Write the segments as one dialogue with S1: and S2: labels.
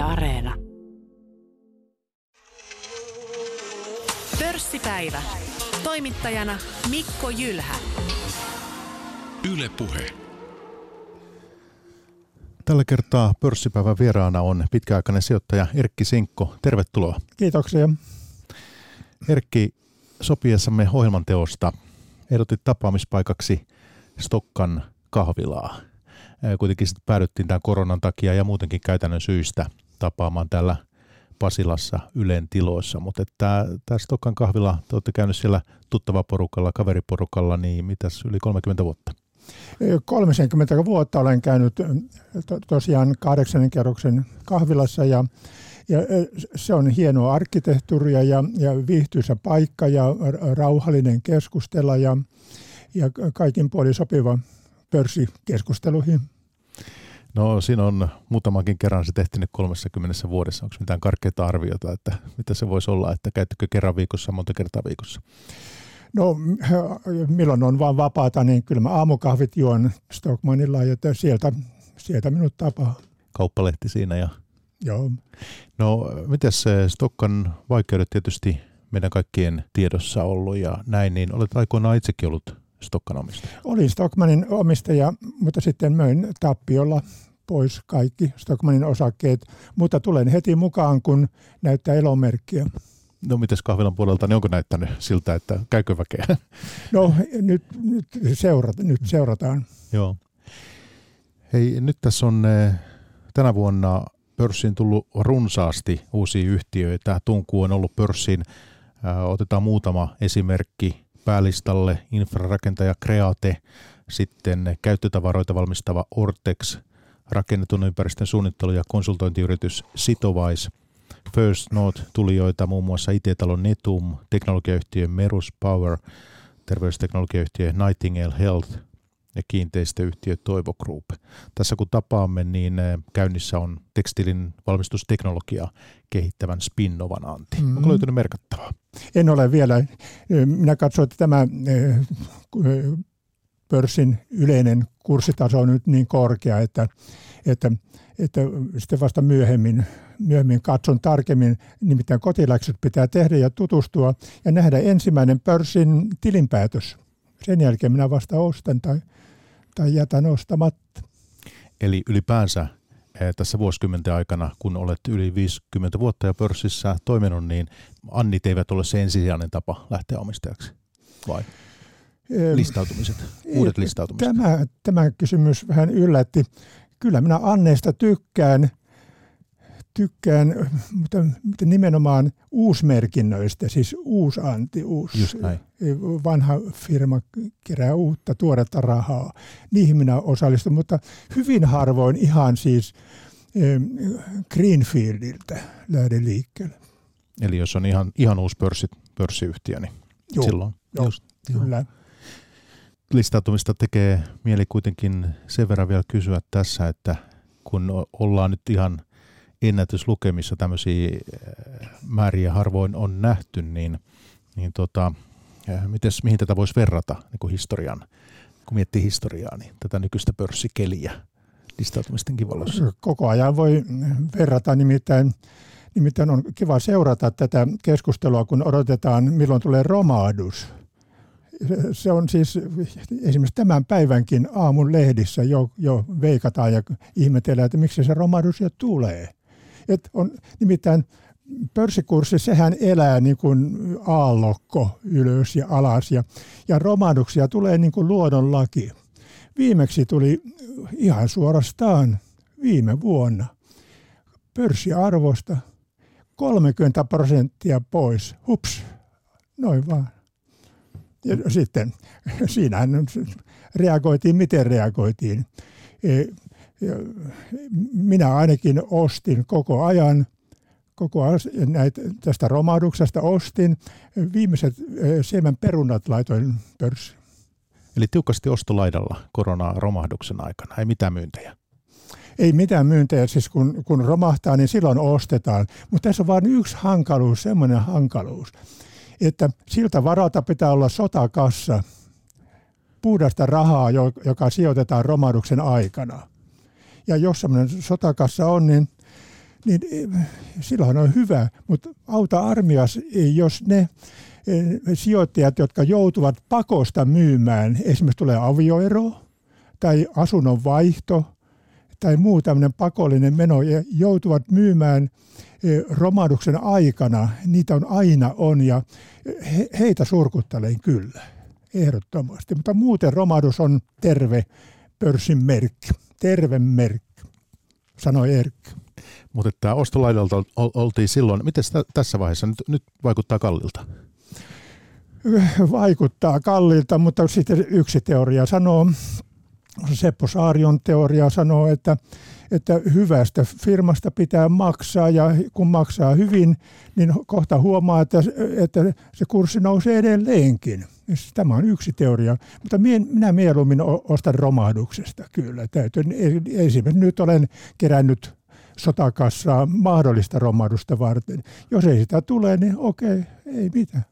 S1: Yle Areena.
S2: Pörssipäivä. Toimittajana Mikko Jylhä.
S3: Yle Puhe.
S4: Tällä kertaa pörssipäivän vieraana on pitkäaikainen sijoittaja Erkki Sinkko. Tervetuloa.
S5: Kiitoksia.
S4: Erkki, sopiessamme ohjelman teosta ehdotit tapaamispaikaksi Stokkan kahvilaa. Kuitenkin sitten päädyttiin tämän koronan takia ja muutenkin käytännön syistä tapaamaan täällä Pasilassa Ylen tiloissa, mutta tämä, Stokkan kahvila, te olette käynyt siellä tuttava porukalla, kaveriporukalla, niin mitäs yli 30 vuotta?
S5: 30 vuotta olen käynyt to, tosiaan kahdeksannen kerroksen kahvilassa ja, ja se on hienoa arkkitehtuuria ja, ja viihtyisä paikka ja rauhallinen keskustella ja, ja kaikin puolin sopiva pörssikeskusteluihin.
S4: No siinä on muutamankin kerran se tehty 30 vuodessa. Onko mitään karkeita arviota, että mitä se voisi olla, että käyttekö kerran viikossa, monta kertaa viikossa?
S5: No milloin on vaan vapaata, niin kyllä mä aamukahvit juon Stockmanilla ja sieltä, sieltä minut tapaa.
S4: Kauppalehti siinä ja...
S5: Joo.
S4: No miten se Stokkan vaikeudet tietysti meidän kaikkien tiedossa ollut ja näin, niin olet aikoinaan itsekin ollut Stokkan omistaja?
S5: Olin Stockmanin omistaja, mutta sitten möin tappiolla pois kaikki Stockmanin osakkeet, mutta tulen heti mukaan, kun näyttää elomerkkiä.
S4: No mites kahvilan puolelta, niin onko näyttänyt siltä, että käykö väkeä?
S5: No nyt, nyt, seurata, nyt seurataan.
S4: Joo. Hei, nyt tässä on eh, tänä vuonna pörssiin tullut runsaasti uusia yhtiöitä. Tunku on ollut pörssiin. Otetaan muutama esimerkki päälistalle. Infrarakentaja Create, sitten käyttötavaroita valmistava Ortex, rakennetun ympäristön suunnittelu- ja konsultointiyritys Sitovais – First Note tulijoita muun muassa IT-talon Netum, teknologiayhtiö Merus Power, terveysteknologiayhtiö Nightingale Health ja kiinteistöyhtiö Toivo Group. Tässä kun tapaamme, niin eh, käynnissä on tekstilin valmistusteknologiaa kehittävän Spinnovan Antti. Mm. Onko löytynyt merkattavaa?
S5: En ole vielä. Minä katsoin, että tämä eh, pörssin yleinen kurssitaso on nyt niin korkea, että, että, että sitten vasta myöhemmin myöhemmin katson tarkemmin, nimittäin kotiläksyt pitää tehdä ja tutustua ja nähdä ensimmäinen pörssin tilinpäätös. Sen jälkeen minä vasta ostan tai, tai jätän ostamatta.
S4: Eli ylipäänsä eh, tässä vuosikymmenten aikana, kun olet yli 50 vuotta jo pörssissä toiminut, niin Annit eivät ole se ensisijainen tapa lähteä omistajaksi, vai? Listautumiset, uudet listautumiset.
S5: Tämä, tämä kysymys vähän yllätti. Kyllä minä Anneista tykkään tykkään, mutta, mutta nimenomaan uusmerkinnöistä, siis uusanti, uusi, vanha firma kerää uutta, tuoretta rahaa. Niihin minä osallistun, mutta hyvin harvoin ihan siis Greenfieldiltä lähden liikkeelle.
S4: Eli jos on ihan, ihan uusi pörssi, pörssiyhtiö, niin joo, silloin
S5: joo, just, kyllä. Joo.
S4: Listautumista tekee mieli kuitenkin sen verran vielä kysyä tässä, että kun ollaan nyt ihan – ennätyslukemissa tämmöisiä äh, määriä harvoin on nähty, niin, niin tota, äh, mites, mihin tätä voisi verrata niin kuin historian, kun miettii historiaa, niin tätä nykyistä pörssikeliä listautumistenkin valossa?
S5: Koko ajan voi verrata, nimittäin, nimittäin on kiva seurata tätä keskustelua, kun odotetaan, milloin tulee romahdus. Se on siis esimerkiksi tämän päivänkin aamun lehdissä jo, jo veikataan ja ihmetellään, että miksi se romahdus jo tulee. Et on nimittäin pörssikurssi, sehän elää niin kuin aallokko ylös ja alas ja, ja romahduksia tulee niin kuin luonnonlaki. Viimeksi tuli ihan suorastaan viime vuonna pörssiarvosta 30 prosenttia pois. Hups, noin vaan. Ja sitten siinähän reagoitiin, miten reagoitiin. Minä ainakin ostin koko ajan, koko ajan näitä, tästä romahduksesta ostin. Viimeiset siemen perunat laitoin pörssiin.
S4: Eli tiukasti ostolaidalla korona-romahduksen aikana, ei mitään myyntejä?
S5: Ei mitään myyntejä, siis kun, kun romahtaa, niin silloin ostetaan. Mutta tässä on vain yksi hankaluus, semmoinen hankaluus, että siltä varalta pitää olla sotakassa, puhdasta rahaa, joka sijoitetaan romahduksen aikana. Ja jos semmoinen sotakassa on, niin niin eh, silloin on hyvä, mutta auta armias, jos ne eh, sijoittajat, jotka joutuvat pakosta myymään, esimerkiksi tulee avioero tai asunnon vaihto tai muu tämmöinen pakollinen meno ja joutuvat myymään eh, romahduksen aikana, niitä on aina on ja heitä surkuttelen kyllä, ehdottomasti. Mutta muuten romahdus on terve pörssin merkki, terve merkki, sanoi Erkki.
S4: Mutta tämä ostolaidalta oltiin silloin. Miten tässä vaiheessa nyt, nyt vaikuttaa kallilta?
S5: Vaikuttaa kallilta, mutta sitten yksi teoria sanoo, Seppo Saarion teoria sanoo, että, että hyvästä firmasta pitää maksaa ja kun maksaa hyvin, niin kohta huomaa, että, että se kurssi nousee edelleenkin. Tämä on yksi teoria, mutta minä mieluummin ostan romahduksesta kyllä. Täytyy, esimerkiksi nyt olen kerännyt sotakassaa mahdollista romahdusta varten. Jos ei sitä tule, niin okei, ei mitään.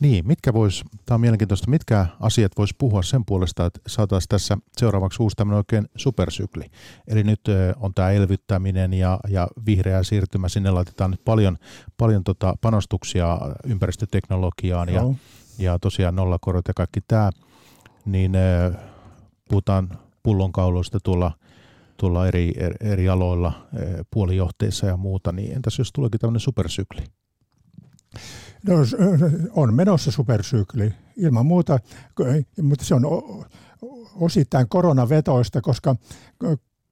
S4: Niin, mitkä vois, tämä on mielenkiintoista, mitkä asiat vois puhua sen puolesta, että saataisiin tässä seuraavaksi uusi tämmöinen oikein supersykli. Eli nyt on tämä elvyttäminen ja, ja vihreä siirtymä, sinne laitetaan nyt paljon, paljon tota panostuksia ympäristöteknologiaan ja, ja tosiaan nollakorot ja kaikki tämä, niin puhutaan pullonkauloista tuolla tuolla eri, eri aloilla, puolijohteissa ja muuta, niin entäs jos tuleekin tämmöinen supersykli?
S5: No, on menossa supersykli ilman muuta, mutta se on osittain koronavetoista, koska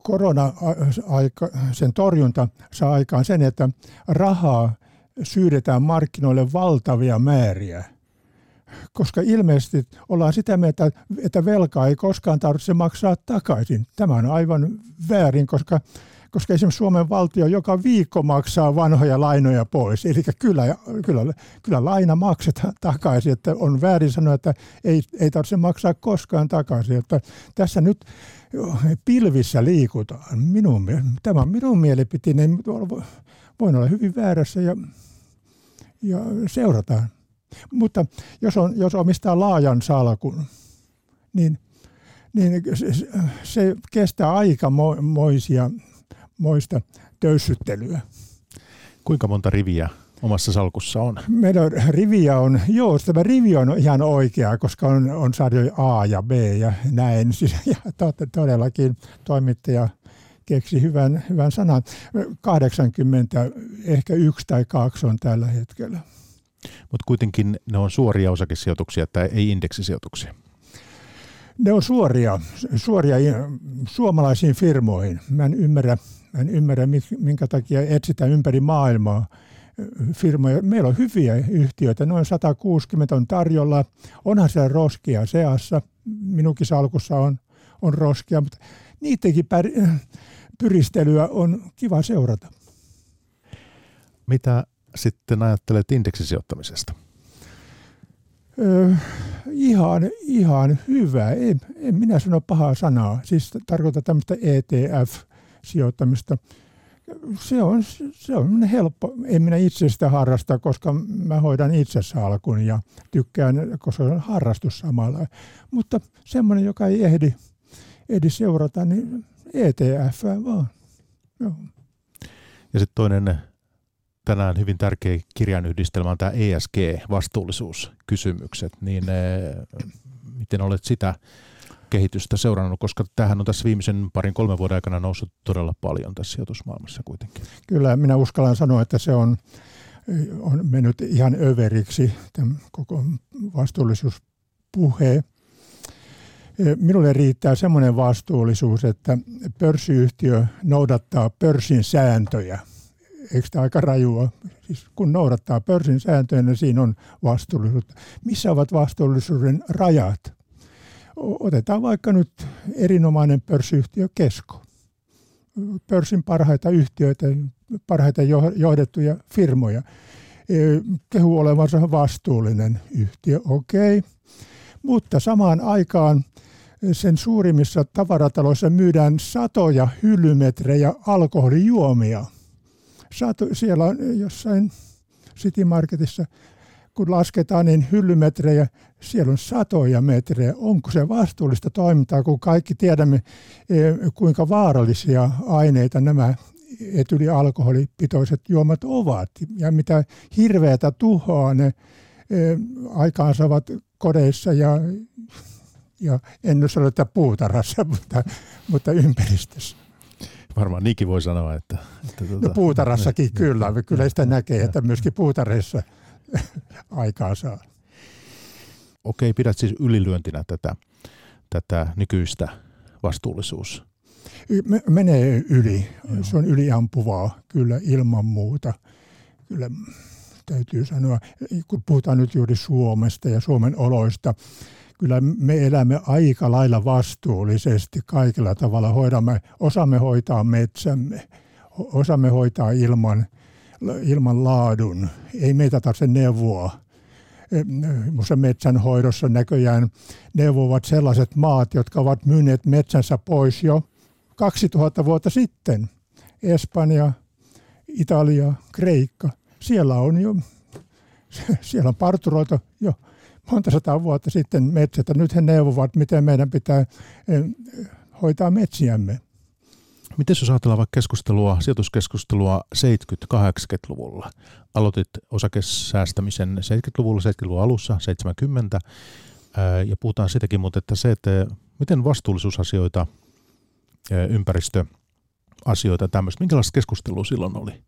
S5: korona sen torjunta saa aikaan sen, että rahaa syydetään markkinoille valtavia määriä. Koska ilmeisesti ollaan sitä mieltä, että velkaa ei koskaan tarvitse maksaa takaisin. Tämä on aivan väärin, koska koska esimerkiksi Suomen valtio joka viikko maksaa vanhoja lainoja pois. Eli kyllä, kyllä, kyllä laina maksetaan takaisin, että on väärin sanoa, että ei, ei tarvitse maksaa koskaan takaisin. Että tässä nyt pilvissä liikutaan. Minun, tämä on minun mielipiteeni. Voin olla hyvin väärässä ja, ja seurataan. Mutta jos, on, jos omistaa laajan salkun, niin, niin se, se kestää aikamoisia moista töyssyttelyä.
S4: Kuinka monta riviä omassa salkussa on?
S5: Meidän riviä on, joo, tämä rivi on ihan oikea, koska on, on sarjoja A ja B ja näin. Siis, ja todellakin toimittaja keksi hyvän, hyvän sanan. 80, ehkä yksi tai kaksi on tällä hetkellä.
S4: Mutta kuitenkin ne on suoria osakesijoituksia tai ei indeksisijoituksia.
S5: Ne on suoria, suoria suomalaisiin firmoihin. Mä en ymmärrä, Mä en ymmärrä, minkä takia etsitään ympäri maailmaa firmoja. Meillä on hyviä yhtiöitä, noin 160 on tarjolla. Onhan siellä roskia seassa. Minunkin salkussa on, on roskia, mutta niidenkin pär- pyristelyä on kiva seurata.
S4: Mitä sitten ajattelet indeksisijoittamisesta?
S5: Öö, ihan, ihan hyvä. En, en minä sano pahaa sanaa. Siis tarkoitan tämmöistä ETF- sijoittamista. Se on, se on helppo. En minä itse sitä harrasta, koska mä hoidan itse salkun ja tykkään, koska se on harrastus samalla. Mutta semmoinen, joka ei ehdi, ehdi seurata, niin ETF vaan. Joo.
S4: Ja sitten toinen tänään hyvin tärkeä kirjainyhdistelmä on tämä ESG, vastuullisuuskysymykset. Niin eh, miten olet sitä kehitystä seurannut, koska tähän on tässä viimeisen parin kolmen vuoden aikana noussut todella paljon tässä sijoitusmaailmassa kuitenkin.
S5: Kyllä, minä uskallan sanoa, että se on, on mennyt ihan överiksi, tämän koko vastuullisuuspuhe. Minulle riittää semmoinen vastuullisuus, että pörssiyhtiö noudattaa pörssin sääntöjä. Eikö tämä aika rajua? Siis kun noudattaa pörssin sääntöjä, niin siinä on vastuullisuutta. Missä ovat vastuullisuuden rajat? Otetaan vaikka nyt erinomainen pörssiyhtiö Kesko. Pörssin parhaita yhtiöitä, parhaita johdettuja firmoja. E, kehu olevansa vastuullinen yhtiö, okei. Okay. Mutta samaan aikaan sen suurimmissa tavarataloissa myydään satoja hyllymetrejä alkoholijuomia. Sato, siellä on jossain City Marketissa kun lasketaan niin hyllymetrejä, siellä on satoja metrejä. Onko se vastuullista toimintaa, kun kaikki tiedämme, e, kuinka vaarallisia aineita nämä etylialkoholipitoiset juomat ovat ja mitä hirveätä tuhoa ne aikaansaavat kodeissa ja, ja en nyt sano, että puutarhassa, mutta, mutta ympäristössä.
S4: Varmaan niinkin voi sanoa, että...
S5: että tuota, no puutarhassakin ne, kyllä, kyllä sitä näkee, että myöskin puutarhassa aikaa saa.
S4: Okei, pidät siis ylilyöntinä tätä, tätä nykyistä vastuullisuus
S5: menee yli. Joo. Se on yliampuvaa kyllä ilman muuta. Kyllä täytyy sanoa, kun puhutaan nyt juuri Suomesta ja Suomen oloista, kyllä me elämme aika lailla vastuullisesti kaikilla tavalla. Hoidamme, osaamme hoitaa metsämme, osaamme hoitaa ilman, ilman laadun. Ei meitä tarvitse neuvoa. Minusta metsän hoidossa näköjään neuvovat sellaiset maat, jotka ovat myyneet metsänsä pois jo 2000 vuotta sitten. Espanja, Italia, Kreikka. Siellä on jo, siellä on parturoitu jo monta sataa vuotta sitten metsät. Nyt he neuvovat, miten meidän pitää eh, hoitaa metsiämme.
S4: Miten jos ajatellaan vaikka keskustelua, sijoituskeskustelua 70-80-luvulla? Aloitit osakesäästämisen 70-luvulla, 70-luvun alussa, 70, ja puhutaan sitäkin, mutta että se, että miten vastuullisuusasioita ympäristöasioita tämmöistä. Minkälaista keskustelua silloin oli?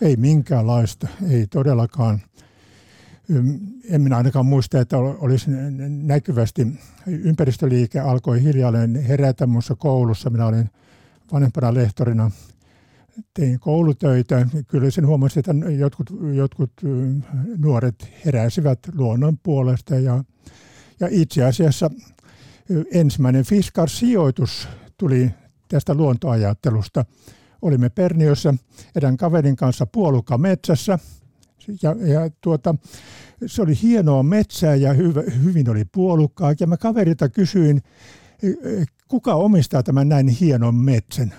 S5: Ei minkäänlaista, ei todellakaan. En minä ainakaan muista, että olisi näkyvästi. Ympäristöliike alkoi hiljalleen herätä minussa koulussa. Minä olin vanhempana lehtorina tein koulutöitä. Kyllä sen huomasi, että jotkut, jotkut nuoret heräsivät luonnon puolesta ja, ja itse asiassa ensimmäinen Fiskar-sijoitus tuli tästä luontoajattelusta. Olimme Perniossa erään kaverin kanssa puolukka metsässä ja, ja tuota, se oli hienoa metsää ja hyv, hyvin oli puolukkaa. Ja mä kaverilta kysyin, kuka omistaa tämän näin hienon metsän.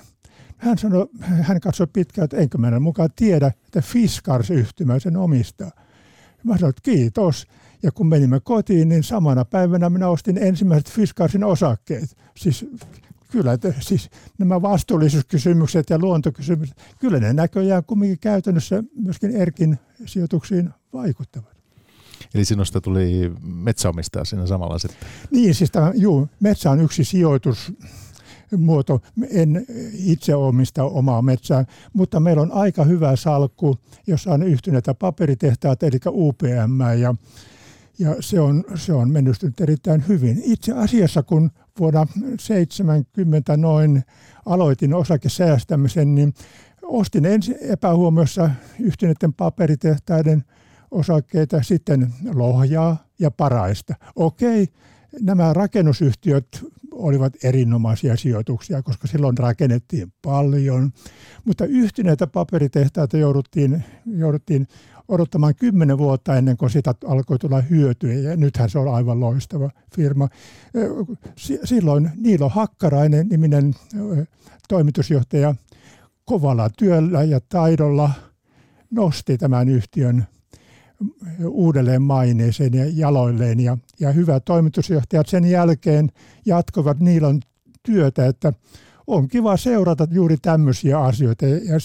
S5: Hän sanoi, hän katsoi pitkään, että enkö mä mukaan tiedä, että Fiskars-yhtymä sen omistaa. Mä sanoin, että kiitos. Ja kun menimme kotiin, niin samana päivänä minä ostin ensimmäiset Fiskarsin osakkeet. Siis kyllä että siis nämä vastuullisuuskysymykset ja luontokysymykset, kyllä ne näköjään kumminkin käytännössä myöskin Erkin sijoituksiin vaikuttavat.
S4: Eli sinusta tuli metsäomistaja siinä samalla sitten?
S5: Niin, siis tämä, juu, metsä on yksi sijoitus, muoto. En itse omista omaa metsää, mutta meillä on aika hyvä salkku, jossa on yhtyneitä paperitehtaat, eli UPM, ja, ja se, on, se on mennyt erittäin hyvin. Itse asiassa, kun vuonna 70 noin aloitin osakesäästämisen, niin ostin ensin epähuomiossa yhtyneiden paperitehtaiden osakkeita, sitten Lohjaa ja Paraista. Okei, nämä rakennusyhtiöt olivat erinomaisia sijoituksia, koska silloin rakennettiin paljon, mutta yhtyneitä paperitehtaita jouduttiin, jouduttiin odottamaan kymmenen vuotta ennen kuin sitä alkoi tulla hyötyä. Ja nythän se on aivan loistava firma. Silloin Niilo Hakkarainen niminen toimitusjohtaja kovalla työllä ja taidolla nosti tämän yhtiön uudelleen maineeseen ja jaloilleen. Ja, ja hyvät toimitusjohtajat sen jälkeen jatkoivat Niilon työtä, että on kiva seurata juuri tämmöisiä asioita ja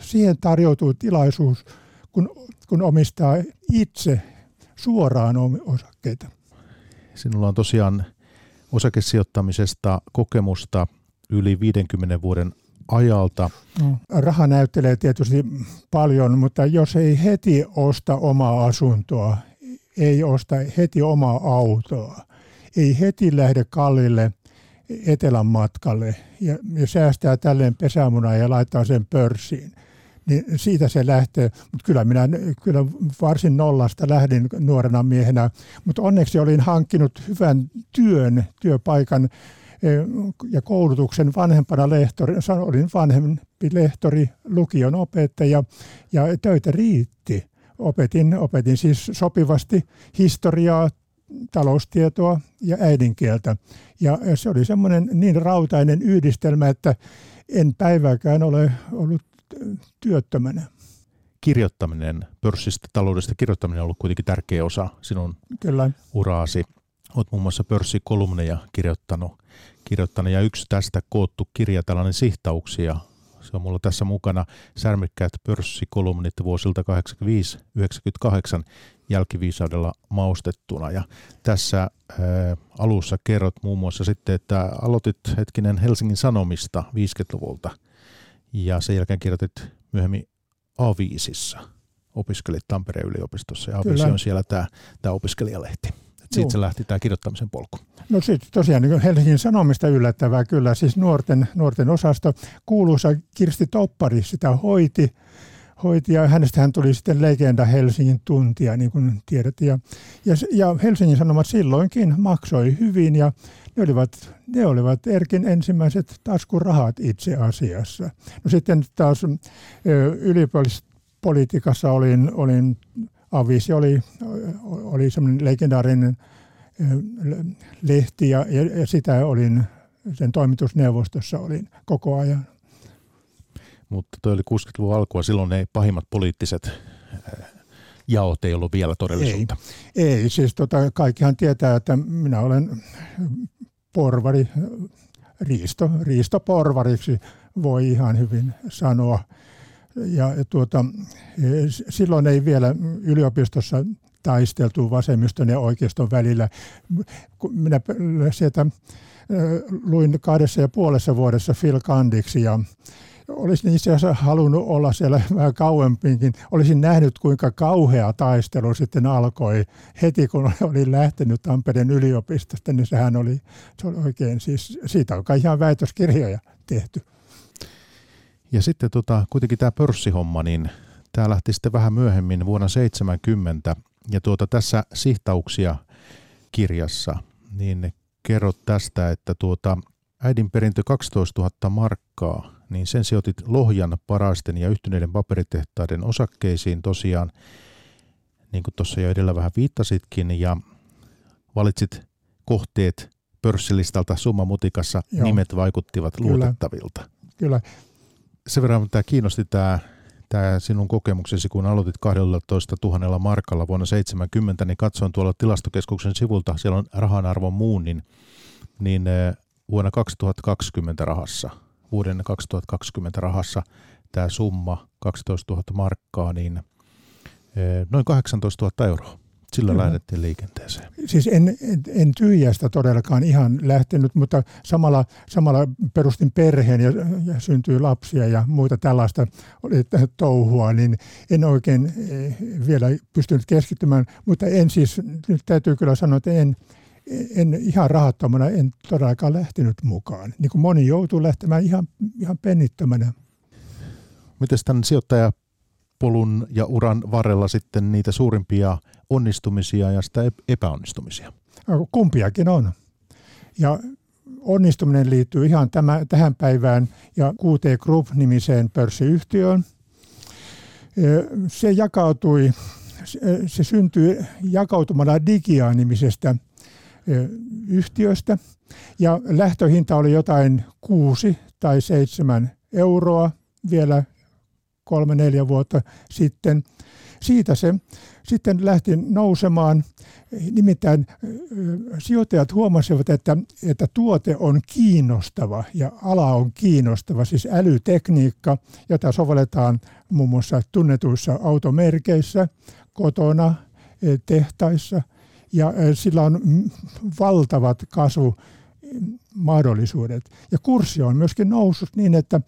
S5: siihen tarjoutuu tilaisuus – kun, kun omistaa itse suoraan osakkeita.
S4: Sinulla on tosiaan osakesijoittamisesta kokemusta yli 50 vuoden ajalta.
S5: No, raha näyttelee tietysti paljon, mutta jos ei heti osta omaa asuntoa, ei osta heti omaa autoa, ei heti lähde kallille etelän matkalle ja, ja säästää tälleen pesämunaa ja laittaa sen pörssiin – niin siitä se lähtee. Mutta kyllä minä kyllä varsin nollasta lähdin nuorena miehenä, mutta onneksi olin hankkinut hyvän työn, työpaikan ja koulutuksen vanhempana lehtori, olin vanhempi lehtori, lukion opettaja ja töitä riitti. Opetin, opetin siis sopivasti historiaa, taloustietoa ja äidinkieltä. Ja se oli semmoinen niin rautainen yhdistelmä, että en päivääkään ole ollut työttömänä.
S4: Kirjoittaminen, pörssistä taloudesta kirjoittaminen on ollut kuitenkin tärkeä osa sinun Kyllä. uraasi. Olet muun muassa pörssikolumneja kirjoittanut, kirjoittanut ja yksi tästä koottu kirja, tällainen sihtauksia se on mulla tässä mukana särmikkäät pörssikolumnit vuosilta 85-98 jälkiviisaudella maustettuna. Ja tässä ää, alussa kerrot muun muassa sitten, että aloitit hetkinen Helsingin Sanomista 50-luvulta ja sen jälkeen kirjoitit myöhemmin Aviisissa. Opiskelit Tampereen yliopistossa ja Aviisi on siellä tämä, tämä opiskelijalehti. Siitä se lähti tämä kirjoittamisen polku.
S5: No sitten tosiaan niin Helsingin Sanomista yllättävää kyllä, siis nuorten, nuorten osasto. Kuuluisa Kirsti Toppari sitä hoiti, hoiti ja hänestähän tuli sitten legenda Helsingin tuntia, niin kuin tiedät. Ja, ja, ja Helsingin Sanomat silloinkin maksoi hyvin ja ne olivat, ne olivat Erkin ensimmäiset taskurahat itse asiassa. No sitten taas yliopistopolitiikassa olin, olin Avisi oli, oli semmoinen legendaarinen lehti ja, ja sitä olin, sen toimitusneuvostossa olin koko ajan.
S4: Mutta toi oli 60-luvun alkua, silloin ei pahimmat poliittiset jaot ei ollut vielä todellisuutta.
S5: Ei, ei siis tota, kaikkihan tietää, että minä olen porvari, riisto, riistoporvariksi voi ihan hyvin sanoa. Ja tuota, silloin ei vielä yliopistossa taisteltu vasemmiston ja oikeiston välillä. Minä sieltä luin kahdessa ja puolessa vuodessa Phil Kandiksi ja olisin itse asiassa halunnut olla siellä vähän kauempinkin. Olisin nähnyt, kuinka kauhea taistelu sitten alkoi heti, kun olin lähtenyt Tampereen yliopistosta, niin sehän oli, se oli oikein, siis siitä on ihan väitöskirjoja tehty.
S4: Ja sitten tota, kuitenkin tämä pörssihomma, niin tämä lähti sitten vähän myöhemmin vuonna 70 ja tuota, tässä sihtauksia kirjassa, niin kerrot tästä, että tuota, äidin perintö 12 000 markkaa, niin sen sijoitit Lohjan, Parasten ja yhtyneiden paperitehtaiden osakkeisiin tosiaan, niin kuin tuossa jo edellä vähän viittasitkin, ja valitsit kohteet pörssilistalta summa mutikassa, Joo. nimet vaikuttivat Kyllä. luotettavilta.
S5: Kyllä.
S4: Sen verran tämä kiinnosti tämä tämä sinun kokemuksesi, kun aloitit 12 000 markalla vuonna 70, niin katsoin tuolla tilastokeskuksen sivulta, siellä on rahan arvon muunnin, niin eh, vuonna 2020 rahassa, vuoden 2020 rahassa tämä summa 12 000 markkaa, niin eh, noin 18 000 euroa. Sillä Kyllä. lähdettiin liikenteeseen.
S5: Siis en, en, en tyhjästä todellakaan ihan lähtenyt, mutta samalla, samalla perustin perheen ja, ja syntyi lapsia ja muita tällaista oli touhua, niin en oikein eh, vielä pystynyt keskittymään. Mutta en siis, nyt täytyy kyllä sanoa, että en, en ihan rahattomana, en todellakaan lähtenyt mukaan. Niin kuin moni joutuu lähtemään ihan, ihan pennittömänä.
S4: Miten tämän sijoittaja polun ja uran varrella sitten niitä suurimpia onnistumisia ja sitä epäonnistumisia?
S5: Kumpiakin on. Ja onnistuminen liittyy ihan tämä, tähän päivään ja QT Group-nimiseen pörssiyhtiöön. Se jakautui, se syntyi jakautumalla Digia-nimisestä yhtiöstä ja lähtöhinta oli jotain kuusi tai seitsemän euroa vielä kolme, neljä vuotta sitten. Siitä se sitten lähti nousemaan. Nimittäin sijoittajat huomasivat, että, että tuote on kiinnostava ja ala on kiinnostava, siis älytekniikka, jota sovelletaan muun muassa tunnetuissa automerkeissä, kotona, tehtaissa ja sillä on valtavat kasvumahdollisuudet. Ja kurssi on myöskin noussut niin, että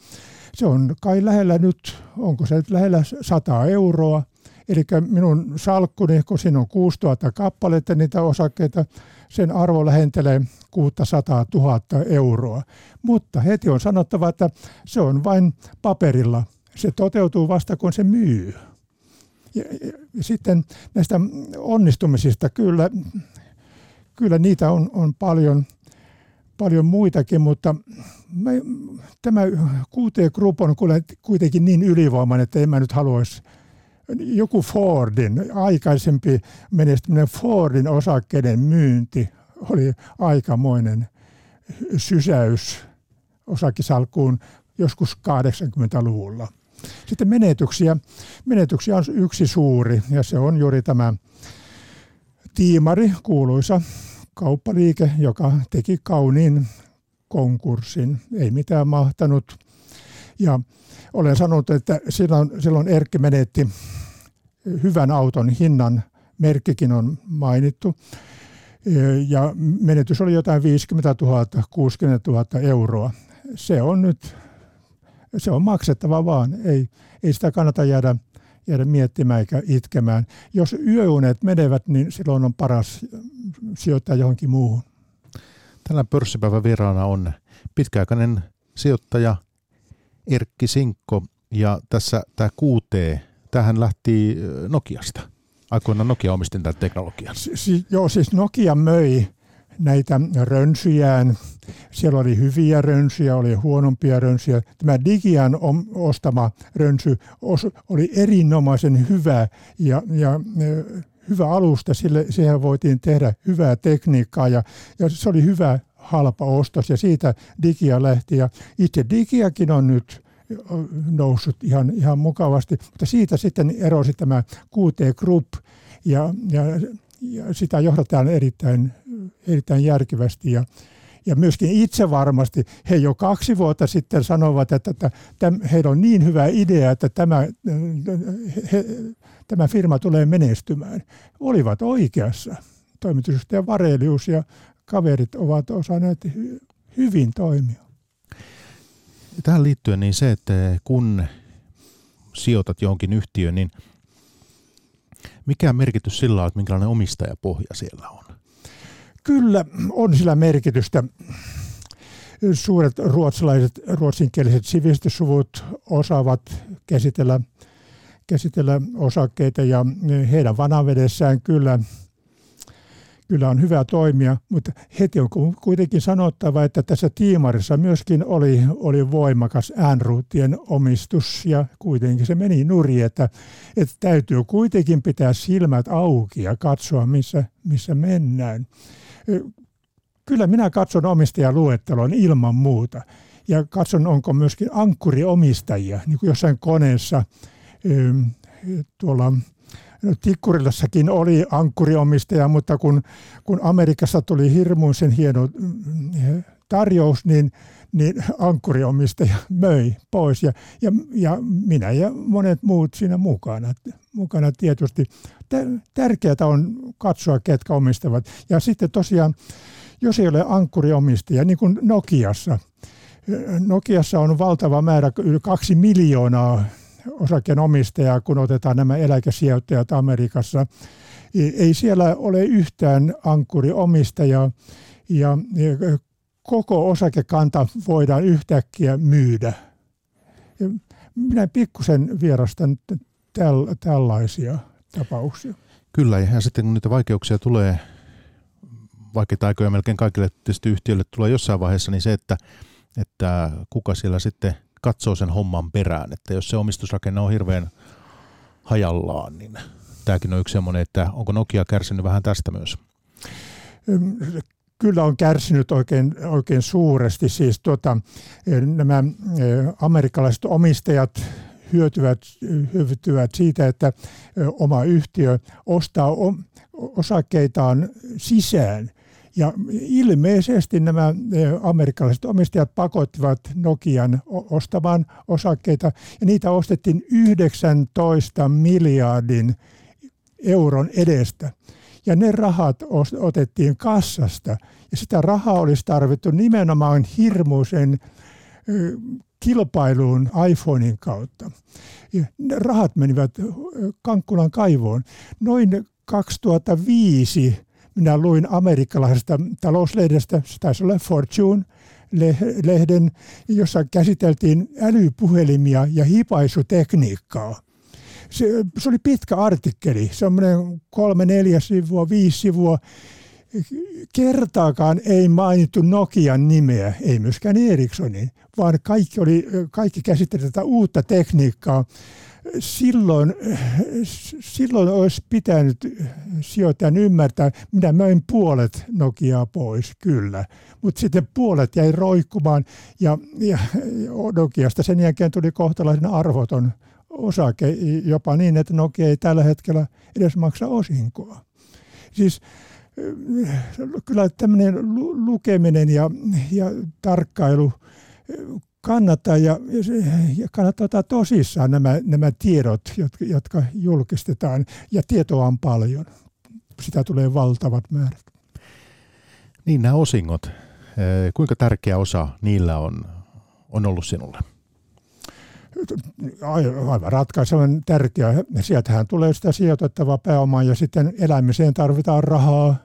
S5: se on kai lähellä nyt, onko se lähellä 100 euroa. Eli minun salkkuni, kun siinä on 6000 kappaletta niitä osakkeita, sen arvo lähentelee 600 000 euroa. Mutta heti on sanottava, että se on vain paperilla. Se toteutuu vasta, kun se myy. Ja, ja sitten näistä onnistumisista kyllä, kyllä niitä on, on paljon – paljon muitakin, mutta mä, tämä QT Group on kuitenkin niin ylivoimainen, että en mä nyt haluaisi joku Fordin, aikaisempi menestyminen Fordin osakkeiden myynti oli aikamoinen sysäys osakisalkuun joskus 80-luvulla. Sitten menetyksiä. Menetyksiä on yksi suuri ja se on juuri tämä tiimari, kuuluisa kauppaliike, joka teki kauniin konkurssin. Ei mitään mahtanut. Ja olen sanonut, että silloin, silloin Erkki menetti hyvän auton hinnan, merkkikin on mainittu. Ja menetys oli jotain 50 000, 60 000 euroa. Se on nyt, se on maksettava vaan. Ei, ei sitä kannata jäädä, jäädä miettimään eikä itkemään. Jos yöunet menevät, niin silloin on paras sijoittaa johonkin muuhun.
S4: Tällä pörssipäivän vieraana on pitkäaikainen sijoittaja Erkki Sinkko ja tässä tämä QT, tähän lähti Nokiasta. Aikoinaan Nokia omisti tätä teknologiaa.
S5: Si- joo, siis Nokia möi näitä rönsyjään. Siellä oli hyviä rönsyjä, oli huonompia rönsyjä. Tämä Digian ostama rönsy oli erinomaisen hyvä ja, ja hyvä alusta. Sille, siihen voitiin tehdä hyvää tekniikkaa ja, ja se oli hyvä halpa ostos ja siitä Digia lähti. Ja itse Digiakin on nyt noussut ihan, ihan mukavasti, mutta siitä sitten erosi tämä QT Group ja, ja, ja sitä johdataan erittäin, erittäin järkevästi ja, ja myöskin itse varmasti he jo kaksi vuotta sitten sanovat, että, että heillä on niin hyvä idea, että tämä, he, tämä firma tulee menestymään. Olivat oikeassa. Toimitusjohtaja Varelius ja kaverit ovat osanneet hyvin toimia.
S4: Tähän liittyen niin se, että kun sijoitat johonkin yhtiöön, niin mikä merkitys sillä on, että minkälainen omistajapohja siellä on?
S5: Kyllä on sillä merkitystä. Suuret ruotsalaiset, ruotsinkieliset sivistyssuvut osaavat käsitellä, käsitellä osakkeita ja heidän vanavedessään kyllä – kyllä on hyvä toimia, mutta heti on kuitenkin sanottava, että tässä tiimarissa myöskin oli, oli voimakas äänruutien omistus ja kuitenkin se meni nuri, että, että täytyy kuitenkin pitää silmät auki ja katsoa, missä, missä mennään. Kyllä minä katson omistajaluettelon ilman muuta ja katson, onko myöskin ankkuriomistajia, niin kuin jossain koneessa tuolla No, Tikkurilassakin oli ankkuriomistaja, mutta kun, kun Amerikassa tuli hirmuisen hieno mm, tarjous, niin, niin ankkuriomistaja möi pois ja, ja, ja minä ja monet muut siinä mukana. Mukana tietysti. Tärkeää on katsoa, ketkä omistavat. Ja sitten tosiaan, jos ei ole ankkuriomistaja, niin kuin Nokiassa, Nokiassa on valtava määrä, yli kaksi miljoonaa osakkeenomistajaa, kun otetaan nämä eläkesijoittajat Amerikassa. Ei siellä ole yhtään ankkuriomistajaa ja koko osakekanta voidaan yhtäkkiä myydä. Minä pikkusen vierastan täl, tällaisia tapauksia.
S4: Kyllä, ja sitten kun niitä vaikeuksia tulee, vaikeita aikoja melkein kaikille tietysti yhtiöille tulee jossain vaiheessa, niin se, että, että kuka siellä sitten katsoo sen homman perään, että jos se omistusrakenne on hirveän hajallaan, niin tämäkin on yksi semmoinen, että onko Nokia kärsinyt vähän tästä myös?
S5: Kyllä on kärsinyt oikein, oikein suuresti. Siis tuota, nämä amerikkalaiset omistajat hyötyvät, hyötyvät siitä, että oma yhtiö ostaa osakkeitaan sisään – ja ilmeisesti nämä amerikkalaiset omistajat pakottivat Nokian ostamaan osakkeita, ja niitä ostettiin 19 miljardin euron edestä. Ja ne rahat otettiin kassasta, ja sitä rahaa olisi tarvittu nimenomaan hirmuisen kilpailuun iPhonein kautta. Rahat menivät Kankkulan kaivoon. Noin 2005 minä luin amerikkalaisesta talouslehdestä, se taisi olla Fortune, lehden, jossa käsiteltiin älypuhelimia ja hipaisutekniikkaa. Se, se oli pitkä artikkeli, semmoinen kolme, neljä sivua, viisi sivua. Kertaakaan ei mainittu Nokian nimeä, ei myöskään Ericssonin, vaan kaikki, oli, kaikki käsitteli tätä uutta tekniikkaa silloin, silloin olisi pitänyt sijoittajan ymmärtää, minä möin puolet Nokiaa pois, kyllä. Mutta sitten puolet jäi roikkumaan ja, ja Nokiasta sen jälkeen tuli kohtalaisen arvoton osake, jopa niin, että Nokia ei tällä hetkellä edes maksa osinkoa. Siis kyllä tämmöinen lukeminen ja, ja tarkkailu kannattaa ja, ja kannattaa ottaa tosissaan nämä, nämä tiedot, jotka, jotka julkistetaan. Ja tietoa on paljon. Sitä tulee valtavat määrät.
S4: Niin nämä osingot, kuinka tärkeä osa niillä on, on ollut sinulle?
S5: Aivan ratkaisevan tärkeää. Sieltähän tulee sitä sijoitettavaa pääomaa ja sitten elämiseen tarvitaan rahaa.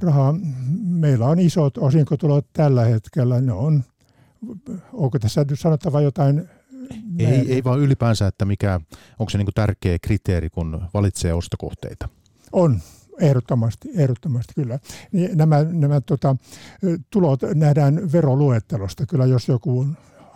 S5: rahaa. Meillä on isot osinkotulot tällä hetkellä. Ne on, onko tässä nyt sanottava jotain?
S4: Ei, ei vaan ylipäänsä, että mikä, onko se niin tärkeä kriteeri, kun valitsee ostokohteita?
S5: On, Ehdottomasti, ehdottomasti kyllä. Niin nämä nämä tota, tulot nähdään veroluettelosta kyllä, jos joku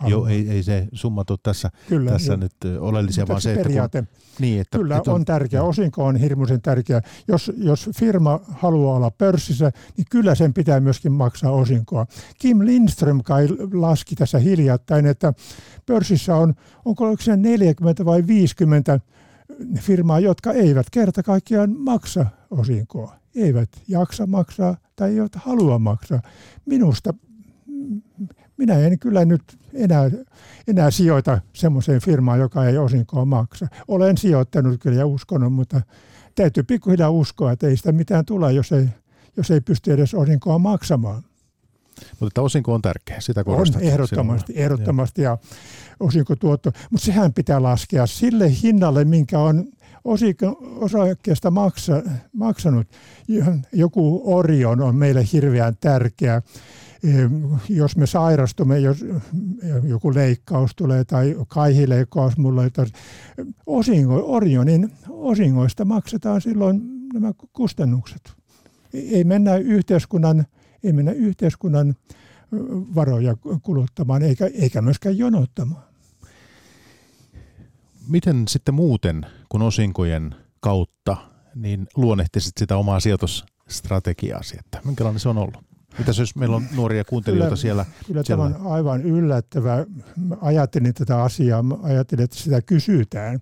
S4: Joo, ei, ei se summat ole tässä, Kyllä, tässä nyt oleellisia, Mutta vaan se, että, kun,
S5: niin, että, Kyllä että on, on tärkeä, osinko on hirmuisen tärkeä. Jos, jos firma haluaa olla pörssissä, niin kyllä sen pitää myöskin maksaa osinkoa. Kim Lindström kai laski tässä hiljattain, että pörssissä on, onko se 40 vai 50 firmaa, jotka eivät kerta kaikkiaan maksa osinkoa. Eivät jaksa maksaa tai eivät halua maksaa. Minusta minä en kyllä nyt enää, enää sijoita semmoiseen firmaan, joka ei osinkoa maksa. Olen sijoittanut kyllä ja uskonut, mutta täytyy pikkuhiljaa uskoa, että ei sitä mitään tule, jos ei, jos ei pysty edes osinkoa maksamaan.
S4: Mutta osinko on tärkeä, sitä korostat.
S5: On ehdottomasti, sinulla. ehdottomasti ja osinkotuotto. Mutta sehän pitää laskea sille hinnalle, minkä on osakkeesta maksa, maksanut. Joku Orion on meille hirveän tärkeä jos me sairastumme, jos joku leikkaus tulee tai kaihileikkaus mulle, että osingo, Orionin osingoista maksetaan silloin nämä kustannukset. Ei mennä yhteiskunnan, ei mennä yhteiskunnan varoja kuluttamaan eikä, eikä myöskään jonottamaan.
S4: Miten sitten muuten kuin osinkojen kautta niin luonnehtisit sitä omaa sijoitusstrategiaasi, että minkälainen se on ollut? Mitä jos meillä on nuoria kuuntelijoita kyllä, siellä?
S5: Kyllä siellä? tämä on aivan yllättävä. Ajattelin tätä asiaa, ajattelin, että sitä kysytään.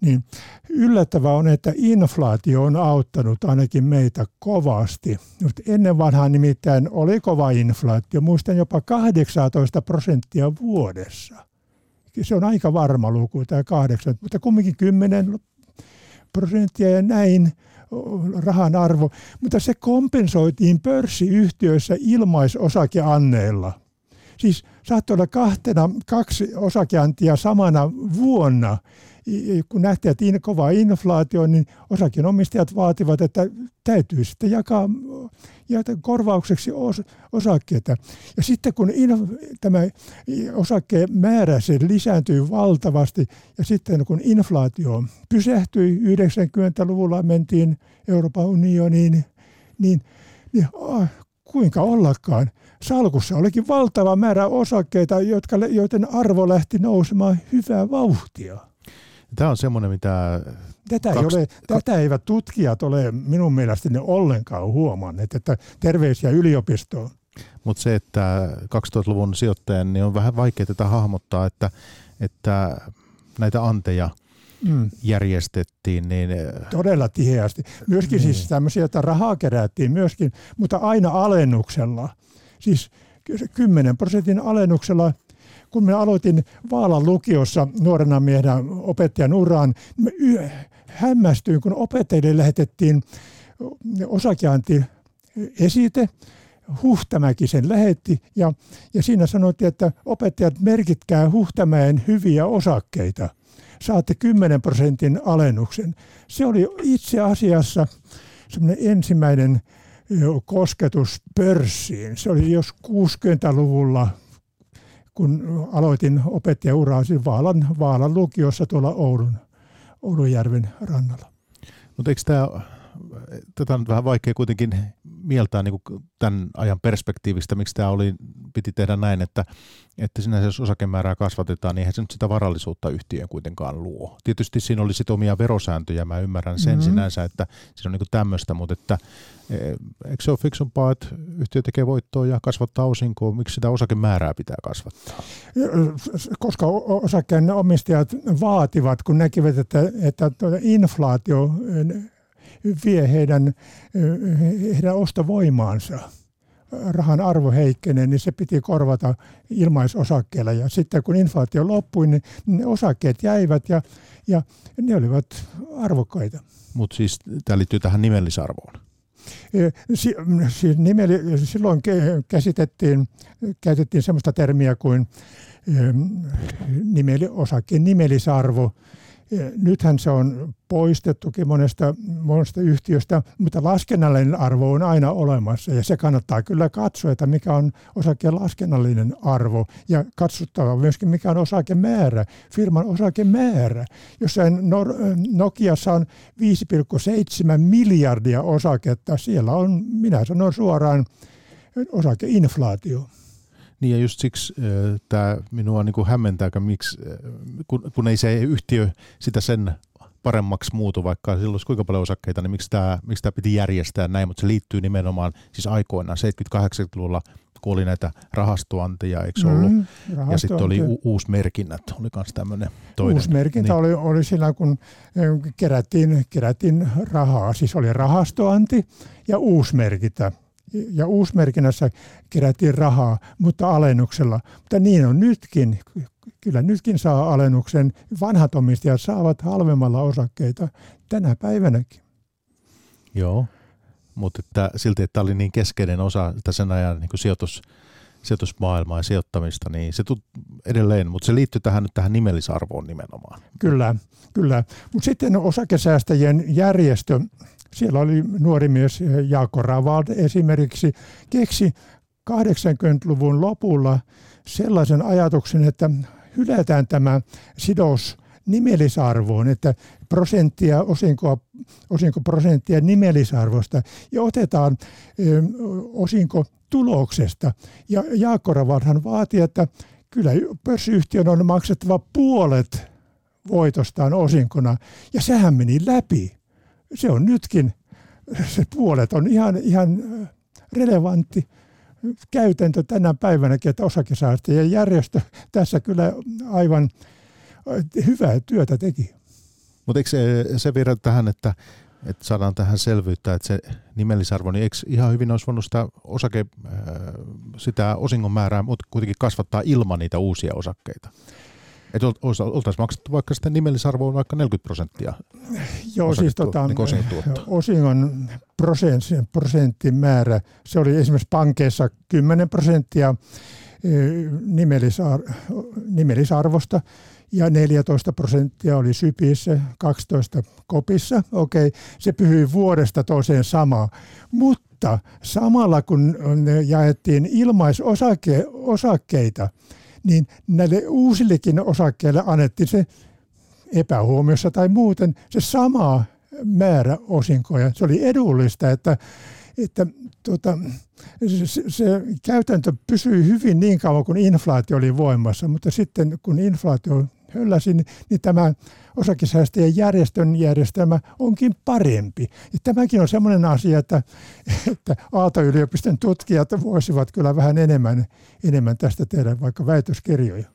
S5: Niin yllättävää on, että inflaatio on auttanut ainakin meitä kovasti. Just ennen vanhaan nimittäin oli kova inflaatio, muistan jopa 18 prosenttia vuodessa. Se on aika varma luku, tämä kahdeksan, mutta kumminkin 10 prosenttia ja näin rahan arvo, mutta se kompensoitiin pörssiyhtiöissä ilmaisosakeanneilla. Siis saattoi olla kahtena, kaksi osakeantia samana vuonna kun nähtiin, että kova inflaatio, niin osakkeenomistajat vaativat, että täytyy sitten jakaa, jakaa korvaukseksi os, osakkeita. Ja sitten kun in, tämä osakkeen määrä se lisääntyy valtavasti ja sitten kun inflaatio pysähtyi 90-luvulla, mentiin Euroopan unioniin, niin, niin oh, kuinka ollakaan. Salkussa olikin valtava määrä osakkeita, jotka, joiden arvo lähti nousemaan hyvää vauhtia.
S4: Tämä on semmoinen, mitä...
S5: Tätä, ei ole, tätä eivät tutkijat ole minun mielestäni ollenkaan huomanneet, että terveisiä yliopistoon.
S4: Mutta se, että 2000-luvun sijoittajan, niin on vähän vaikea tätä hahmottaa, että, että näitä anteja mm. järjestettiin. Niin,
S5: Todella tiheästi. Myöskin siis niin. siis tämmöisiä, että rahaa kerättiin myöskin, mutta aina alennuksella. Siis 10 prosentin alennuksella kun minä aloitin Vaalan lukiossa nuorena miehenä opettajan uraan, niin hämmästyin, kun opettajille lähetettiin osakeanti esite, Huhtamäki sen lähetti ja, ja siinä sanottiin, että opettajat merkitkää Huhtamäen hyviä osakkeita. Saatte 10 prosentin alennuksen. Se oli itse asiassa semmoinen ensimmäinen kosketus pörssiin. Se oli jos 60-luvulla kun aloitin opettajauraa siis Vaalan, Vaalan lukiossa tuolla Oulun, Oulujärven rannalla.
S4: Mutta eikö tämä, tätä on vähän vaikea kuitenkin mieltää niin kuin tämän ajan perspektiivistä, miksi tämä oli, piti tehdä näin, että, että sinänsä jos osakemäärää kasvatetaan, niin eihän se nyt sitä varallisuutta yhtiöön kuitenkaan luo. Tietysti siinä oli sitten omia verosääntöjä, mä ymmärrän sen mm-hmm. sinänsä, että se on niin tämmöistä, mutta että e, eikö se ole fiksumpaa, että yhtiö tekee voittoa ja kasvattaa osinkoa, miksi sitä osakemäärää pitää kasvattaa?
S5: Koska osakkeen omistajat vaativat, kun näkivät, että, että inflaatio vie heidän, heidän ostovoimaansa. rahan arvo heikkenee, niin se piti korvata ilmaisosakkeella. Ja sitten kun inflaatio loppui, niin ne osakkeet jäivät ja, ja ne olivat arvokkaita.
S4: Mutta siis tämä liittyy tähän nimellisarvoon.
S5: Siis nimeli, silloin käsitettiin, käytettiin sellaista termiä kuin nimeli, osakkeen nimellisarvo – Nythän se on poistettukin monesta, monesta yhtiöstä, mutta laskennallinen arvo on aina olemassa ja se kannattaa kyllä katsoa, että mikä on osakkeen laskennallinen arvo ja katsottava myöskin mikä on osakemäärä, firman osakemäärä. Jossain Nokiassa on 5,7 miljardia osaketta, siellä on, minä sanon suoraan, osakeinflaatio.
S4: Niin ja just siksi äh, tämä minua niin kuin hämmentää, miksi, äh, kun, kun ei se yhtiö sitä sen paremmaksi muutu, vaikka sillä olisi kuinka paljon osakkeita, niin miksi tämä, miksi tämä piti järjestää näin, mutta se liittyy nimenomaan siis aikoinaan 70-80-luvulla, kun oli näitä rahastoanteja, eikö mm, ollut? Ja sitten oli u- uusmerkinnät, oli myös tämmöinen toinen.
S5: Uusmerkintä niin. oli, oli sillä, kun kerättiin, kerättiin rahaa, siis oli rahastoanti ja uusmerkintä ja uusmerkinnässä kerättiin rahaa, mutta alennuksella. Mutta niin on nytkin. Kyllä nytkin saa alennuksen. Vanhat omistajat saavat halvemmalla osakkeita tänä päivänäkin.
S4: Joo, mutta että silti, että tämä oli niin keskeinen osa sen ajan niin sijoitus, sijoitusmaailmaa ja sijoittamista, niin se tuli edelleen, mutta se liittyy tähän nyt tähän nimellisarvoon nimenomaan.
S5: Kyllä, kyllä. Mutta sitten osakesäästäjien järjestö siellä oli nuori mies Jaakko Ravald esimerkiksi keksi 80-luvun lopulla sellaisen ajatuksen, että hylätään tämä sidos nimellisarvoon, että prosenttia, osinkoa, osinkoprosenttia nimellisarvosta ja otetaan ö, osinko tuloksesta. Ja Jaakko Ravaldhan vaati, että kyllä pörssiyhtiön on maksettava puolet voitostaan osinkona, ja sehän meni läpi se on nytkin, se puolet on ihan, ihan relevantti käytäntö tänä päivänäkin, että osakesäästäjien järjestö tässä kyllä aivan hyvää työtä teki.
S4: Mutta eikö se, se viedä tähän, että, että saadaan tähän selvyyttä, että se nimellisarvo, niin eikö ihan hyvin olisi voinut sitä, osake, sitä osingon määrää mutta kuitenkin kasvattaa ilman niitä uusia osakkeita? Että oltaisiin maksettu vaikka sitten nimellisarvoon vaikka 40 prosenttia
S5: Joo, siis tota, niin osingon prosenttimäärä, se oli esimerkiksi pankeissa 10 prosenttia e, nimellisar, nimellisarvosta ja 14 prosenttia oli sypissä, 12 kopissa. Okei, se pysyi vuodesta toiseen samaa. Mutta samalla kun jaettiin ilmaisosakkeita, niin näille uusillekin osakkeille annettiin se epähuomiossa tai muuten se sama määrä osinkoja. Se oli edullista, että, että tuota, se, se käytäntö pysyi hyvin niin kauan kuin inflaatio oli voimassa, mutta sitten kun inflaatio hölläsi, niin, niin tämä osakesäästäjien järjestön järjestelmä onkin parempi. Ja tämäkin on sellainen asia, että, että Aalto-yliopiston tutkijat voisivat kyllä vähän enemmän, enemmän tästä tehdä vaikka väitöskirjoja.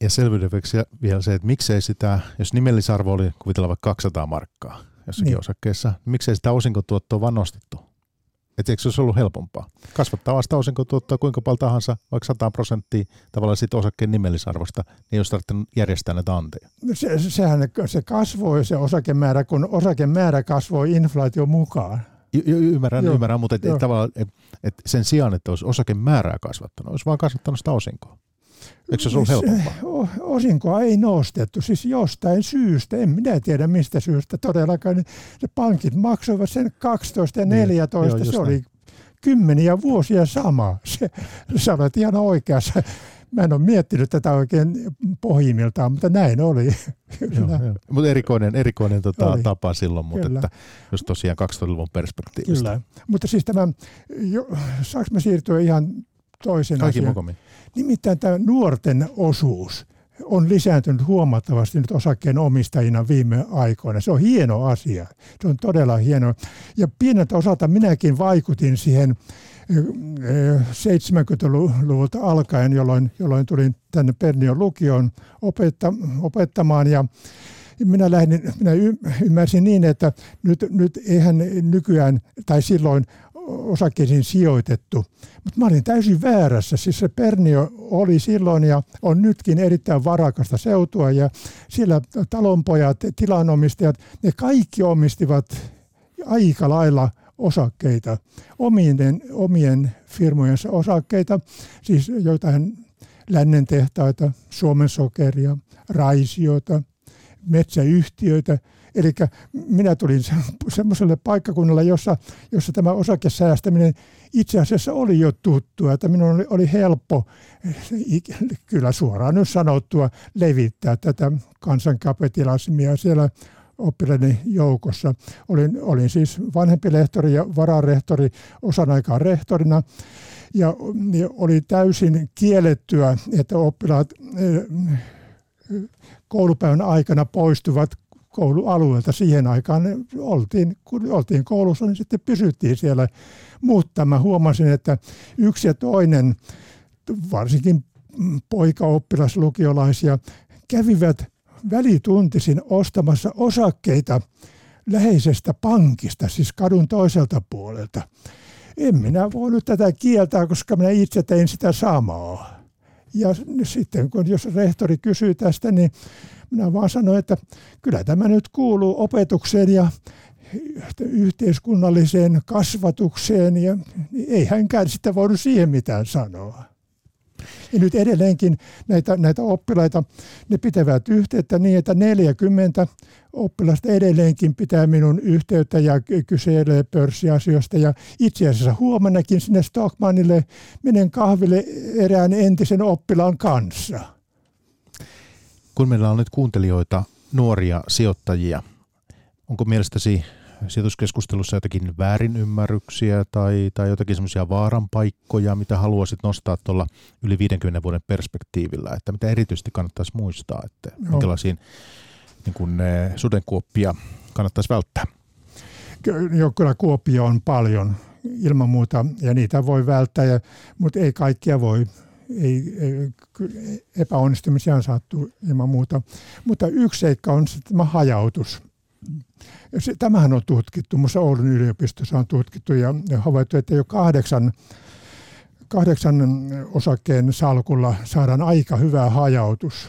S4: Ja selvyydeksi vielä se, että miksei sitä, jos nimellisarvo oli kuvitella vaikka 200 markkaa jossakin niin. osakkeessa, niin miksei sitä osinkotuottoa vaan nostettu? Että eikö se olisi ollut helpompaa? Kasvattaa vasta osinkotuottoa kuinka paljon tahansa, vaikka 100 prosenttia tavallaan siitä osakkeen nimellisarvosta, niin ei olisi järjestää näitä anteja.
S5: Se, sehän se kasvoi se osakemäärä, kun osakemäärä kasvoi inflaation mukaan.
S4: Y- y- ymmärrän, Joo. ymmärrän, mutta et, et, tavallaan, et, et sen sijaan, että olisi osakemäärää kasvattanut, olisi vaan kasvattanut sitä osinkoa. Eikö se ollut helpompaa?
S5: Osinkoa ei nostettu, siis jostain syystä, en minä tiedä mistä syystä todellakaan. Ne pankit maksoivat sen 12 ja 14, niin, joo, se oli kymmeniä vuosia sama. Se, sä olet ihan oikeassa. Mä en ole miettinyt tätä oikein pohjimmiltaan, mutta näin oli.
S4: Joo, joo. Mutta erikoinen, erikoinen tota, tapa silloin, mutta että, jos tosiaan 2000-luvun perspektiivistä.
S5: Kyllä, mutta siis tämä, jo, saanko mä siirtyä ihan toisen
S4: Kaikki asian? Mukomin.
S5: Nimittäin tämä nuorten osuus on lisääntynyt huomattavasti nyt osakkeen omistajina viime aikoina. Se on hieno asia. Se on todella hieno. Ja pieneltä osalta minäkin vaikutin siihen 70-luvulta alkaen, jolloin, jolloin tulin tänne Pernion lukioon opetta, opettamaan ja minä, lähdin, minä ymmärsin niin, että nyt, nyt eihän nykyään tai silloin osakkeisiin sijoitettu. Mutta mä olin täysin väärässä. Siis se Pernio oli silloin ja on nytkin erittäin varakasta seutua ja siellä talonpojat, tilanomistajat, ne kaikki omistivat aika lailla osakkeita, omien, omien firmojensa osakkeita, siis jotain lännen tehtaita, Suomen sokeria, raisiota, metsäyhtiöitä. Eli minä tulin semmoiselle paikkakunnalle, jossa, jossa tämä osakesäästäminen itse asiassa oli jo tuttua, että minun oli, helppo, kyllä suoraan nyt sanottua, levittää tätä kansankapitilasmia siellä oppilaiden joukossa. Olin, olin siis vanhempi lehtori ja vararehtori osan aikaa rehtorina ja, ja oli täysin kiellettyä, että oppilaat eh, koulupäivän aikana poistuvat koulualueelta. Siihen aikaan oltiin, kun oltiin koulussa, niin sitten pysyttiin siellä. Mutta mä huomasin, että yksi ja toinen, varsinkin poikaoppilas lukiolaisia, kävivät välituntisin ostamassa osakkeita läheisestä pankista, siis kadun toiselta puolelta. En minä voinut tätä kieltää, koska minä itse tein sitä samaa. Ja sitten kun jos rehtori kysyy tästä, niin minä vaan sanoin, että kyllä tämä nyt kuuluu opetukseen ja yhteiskunnalliseen kasvatukseen ja ei hänkään sitä voinut siihen mitään sanoa. Ja nyt edelleenkin näitä, näitä oppilaita, ne pitävät yhteyttä niin, että 40 oppilasta edelleenkin pitää minun yhteyttä ja kyselee pörssiasioista. Ja itse asiassa huomennakin sinne Stockmanille menen kahville erään entisen oppilaan kanssa.
S4: Kun meillä on nyt kuuntelijoita, nuoria sijoittajia, onko mielestäsi sijoituskeskustelussa jotakin väärinymmärryksiä tai, tai jotakin semmoisia vaaranpaikkoja, mitä haluaisit nostaa tuolla yli 50 vuoden perspektiivillä, että mitä erityisesti kannattaisi muistaa, että no. minkälaisiin niin kuin, eh, sudenkuoppia kannattaisi välttää?
S5: Joo, kyllä kuoppia on paljon ilman muuta ja niitä voi välttää, ja, mutta ei kaikkia voi. Ei, ei, epäonnistumisia sattuu ilman muuta. Mutta yksi seikka on tämä hajautus ja se, tämähän on tutkittu, minusta Oulun yliopistossa on tutkittu ja havaittu, että jo kahdeksan, kahdeksan osakkeen salkulla saadaan aika hyvä hajautus.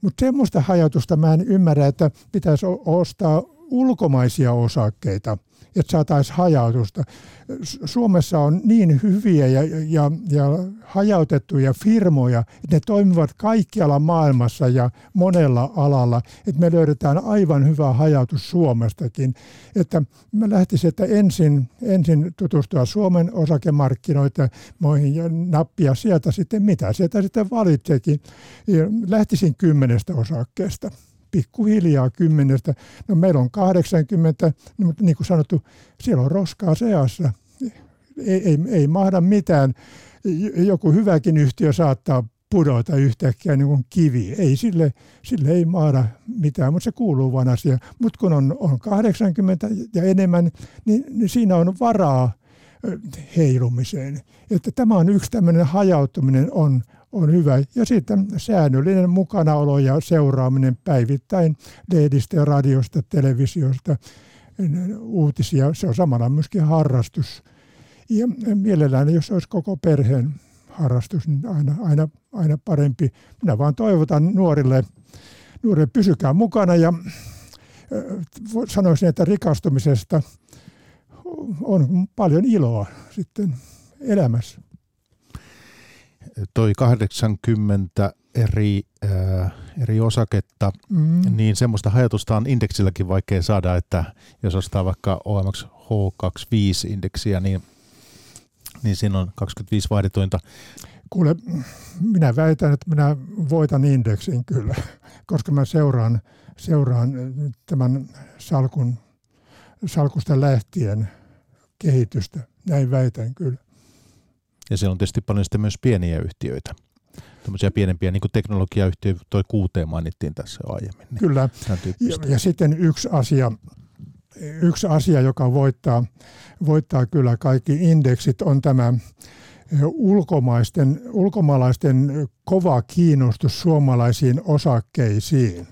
S5: Mutta semmoista hajautusta mä en ymmärrä, että pitäisi ostaa ulkomaisia osakkeita – että saataisiin hajautusta. Suomessa on niin hyviä ja, ja, ja hajautettuja firmoja, että ne toimivat kaikkialla maailmassa ja monella alalla, että me löydetään aivan hyvä hajautus Suomestakin. Että mä lähtisin, että ensin, ensin tutustua Suomen osakemarkkinoita ja nappia sieltä sitten mitä sieltä sitten valitseekin. Ja lähtisin kymmenestä osakkeesta pikkuhiljaa kymmenestä. No meillä on 80, no, mutta niin kuin sanottu, siellä on roskaa seassa. Ei, ei, ei mahda mitään. Joku hyväkin yhtiö saattaa pudota yhtäkkiä niin kuin kivi. Ei sille, sille ei maada mitään, mutta se kuuluu vaan asia. Mutta kun on, on 80 ja enemmän, niin, niin siinä on varaa heilumiseen. Että tämä on yksi tämmöinen hajautuminen on, on hyvä. Ja sitten säännöllinen mukanaolo ja seuraaminen päivittäin lehdistä ja radiosta, televisiosta, uutisia. Se on samalla myöskin harrastus. Ja mielellään, jos olisi koko perheen harrastus, niin aina, aina, aina parempi. Minä vaan toivotan nuorille, nuorille pysykää mukana ja sanoisin, että rikastumisesta on paljon iloa sitten elämässä
S4: toi 80 eri, äh, eri osaketta, mm. niin semmoista hajatusta on indeksilläkin vaikea saada, että jos ostaa vaikka OMX H25-indeksiä, niin, niin siinä on 25 vaihdetointa.
S5: Kuule, minä väitän, että minä voitan indeksin kyllä, koska mä seuraan, seuraan tämän salkun, salkusta lähtien kehitystä. Näin väitän kyllä.
S4: Ja siellä on tietysti paljon sitten myös pieniä yhtiöitä. Tämmöisiä pienempiä, niin kuin teknologiayhtiö, toi kuuteen mainittiin tässä jo aiemmin. Niin
S5: Kyllä. Ja, ja sitten yksi asia, yksi asia, joka voittaa, voittaa kyllä kaikki indeksit, on tämä ulkomaisten, ulkomaalaisten kova kiinnostus suomalaisiin osakkeisiin.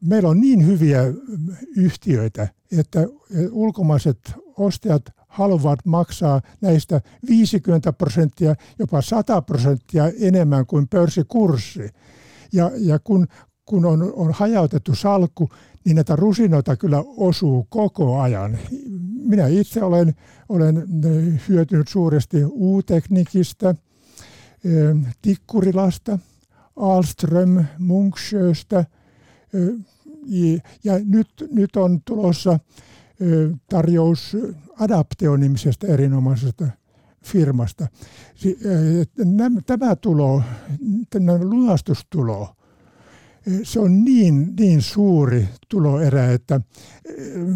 S5: meillä on niin hyviä yhtiöitä, että ulkomaiset ostajat haluavat maksaa näistä 50 prosenttia, jopa 100 prosenttia enemmän kuin pörssikurssi. Ja, ja kun, kun on, on hajautettu salkku, niin näitä rusinoita kyllä osuu koko ajan. Minä itse olen, olen hyötynyt suuresti U-teknikistä, Tikkurilasta, Alström, Munksjöstä ja nyt, nyt on tulossa tarjous Adapteo-nimisestä erinomaisesta firmasta. Tämä tulo, tämä lunastustulo, se on niin, niin suuri tuloerä, että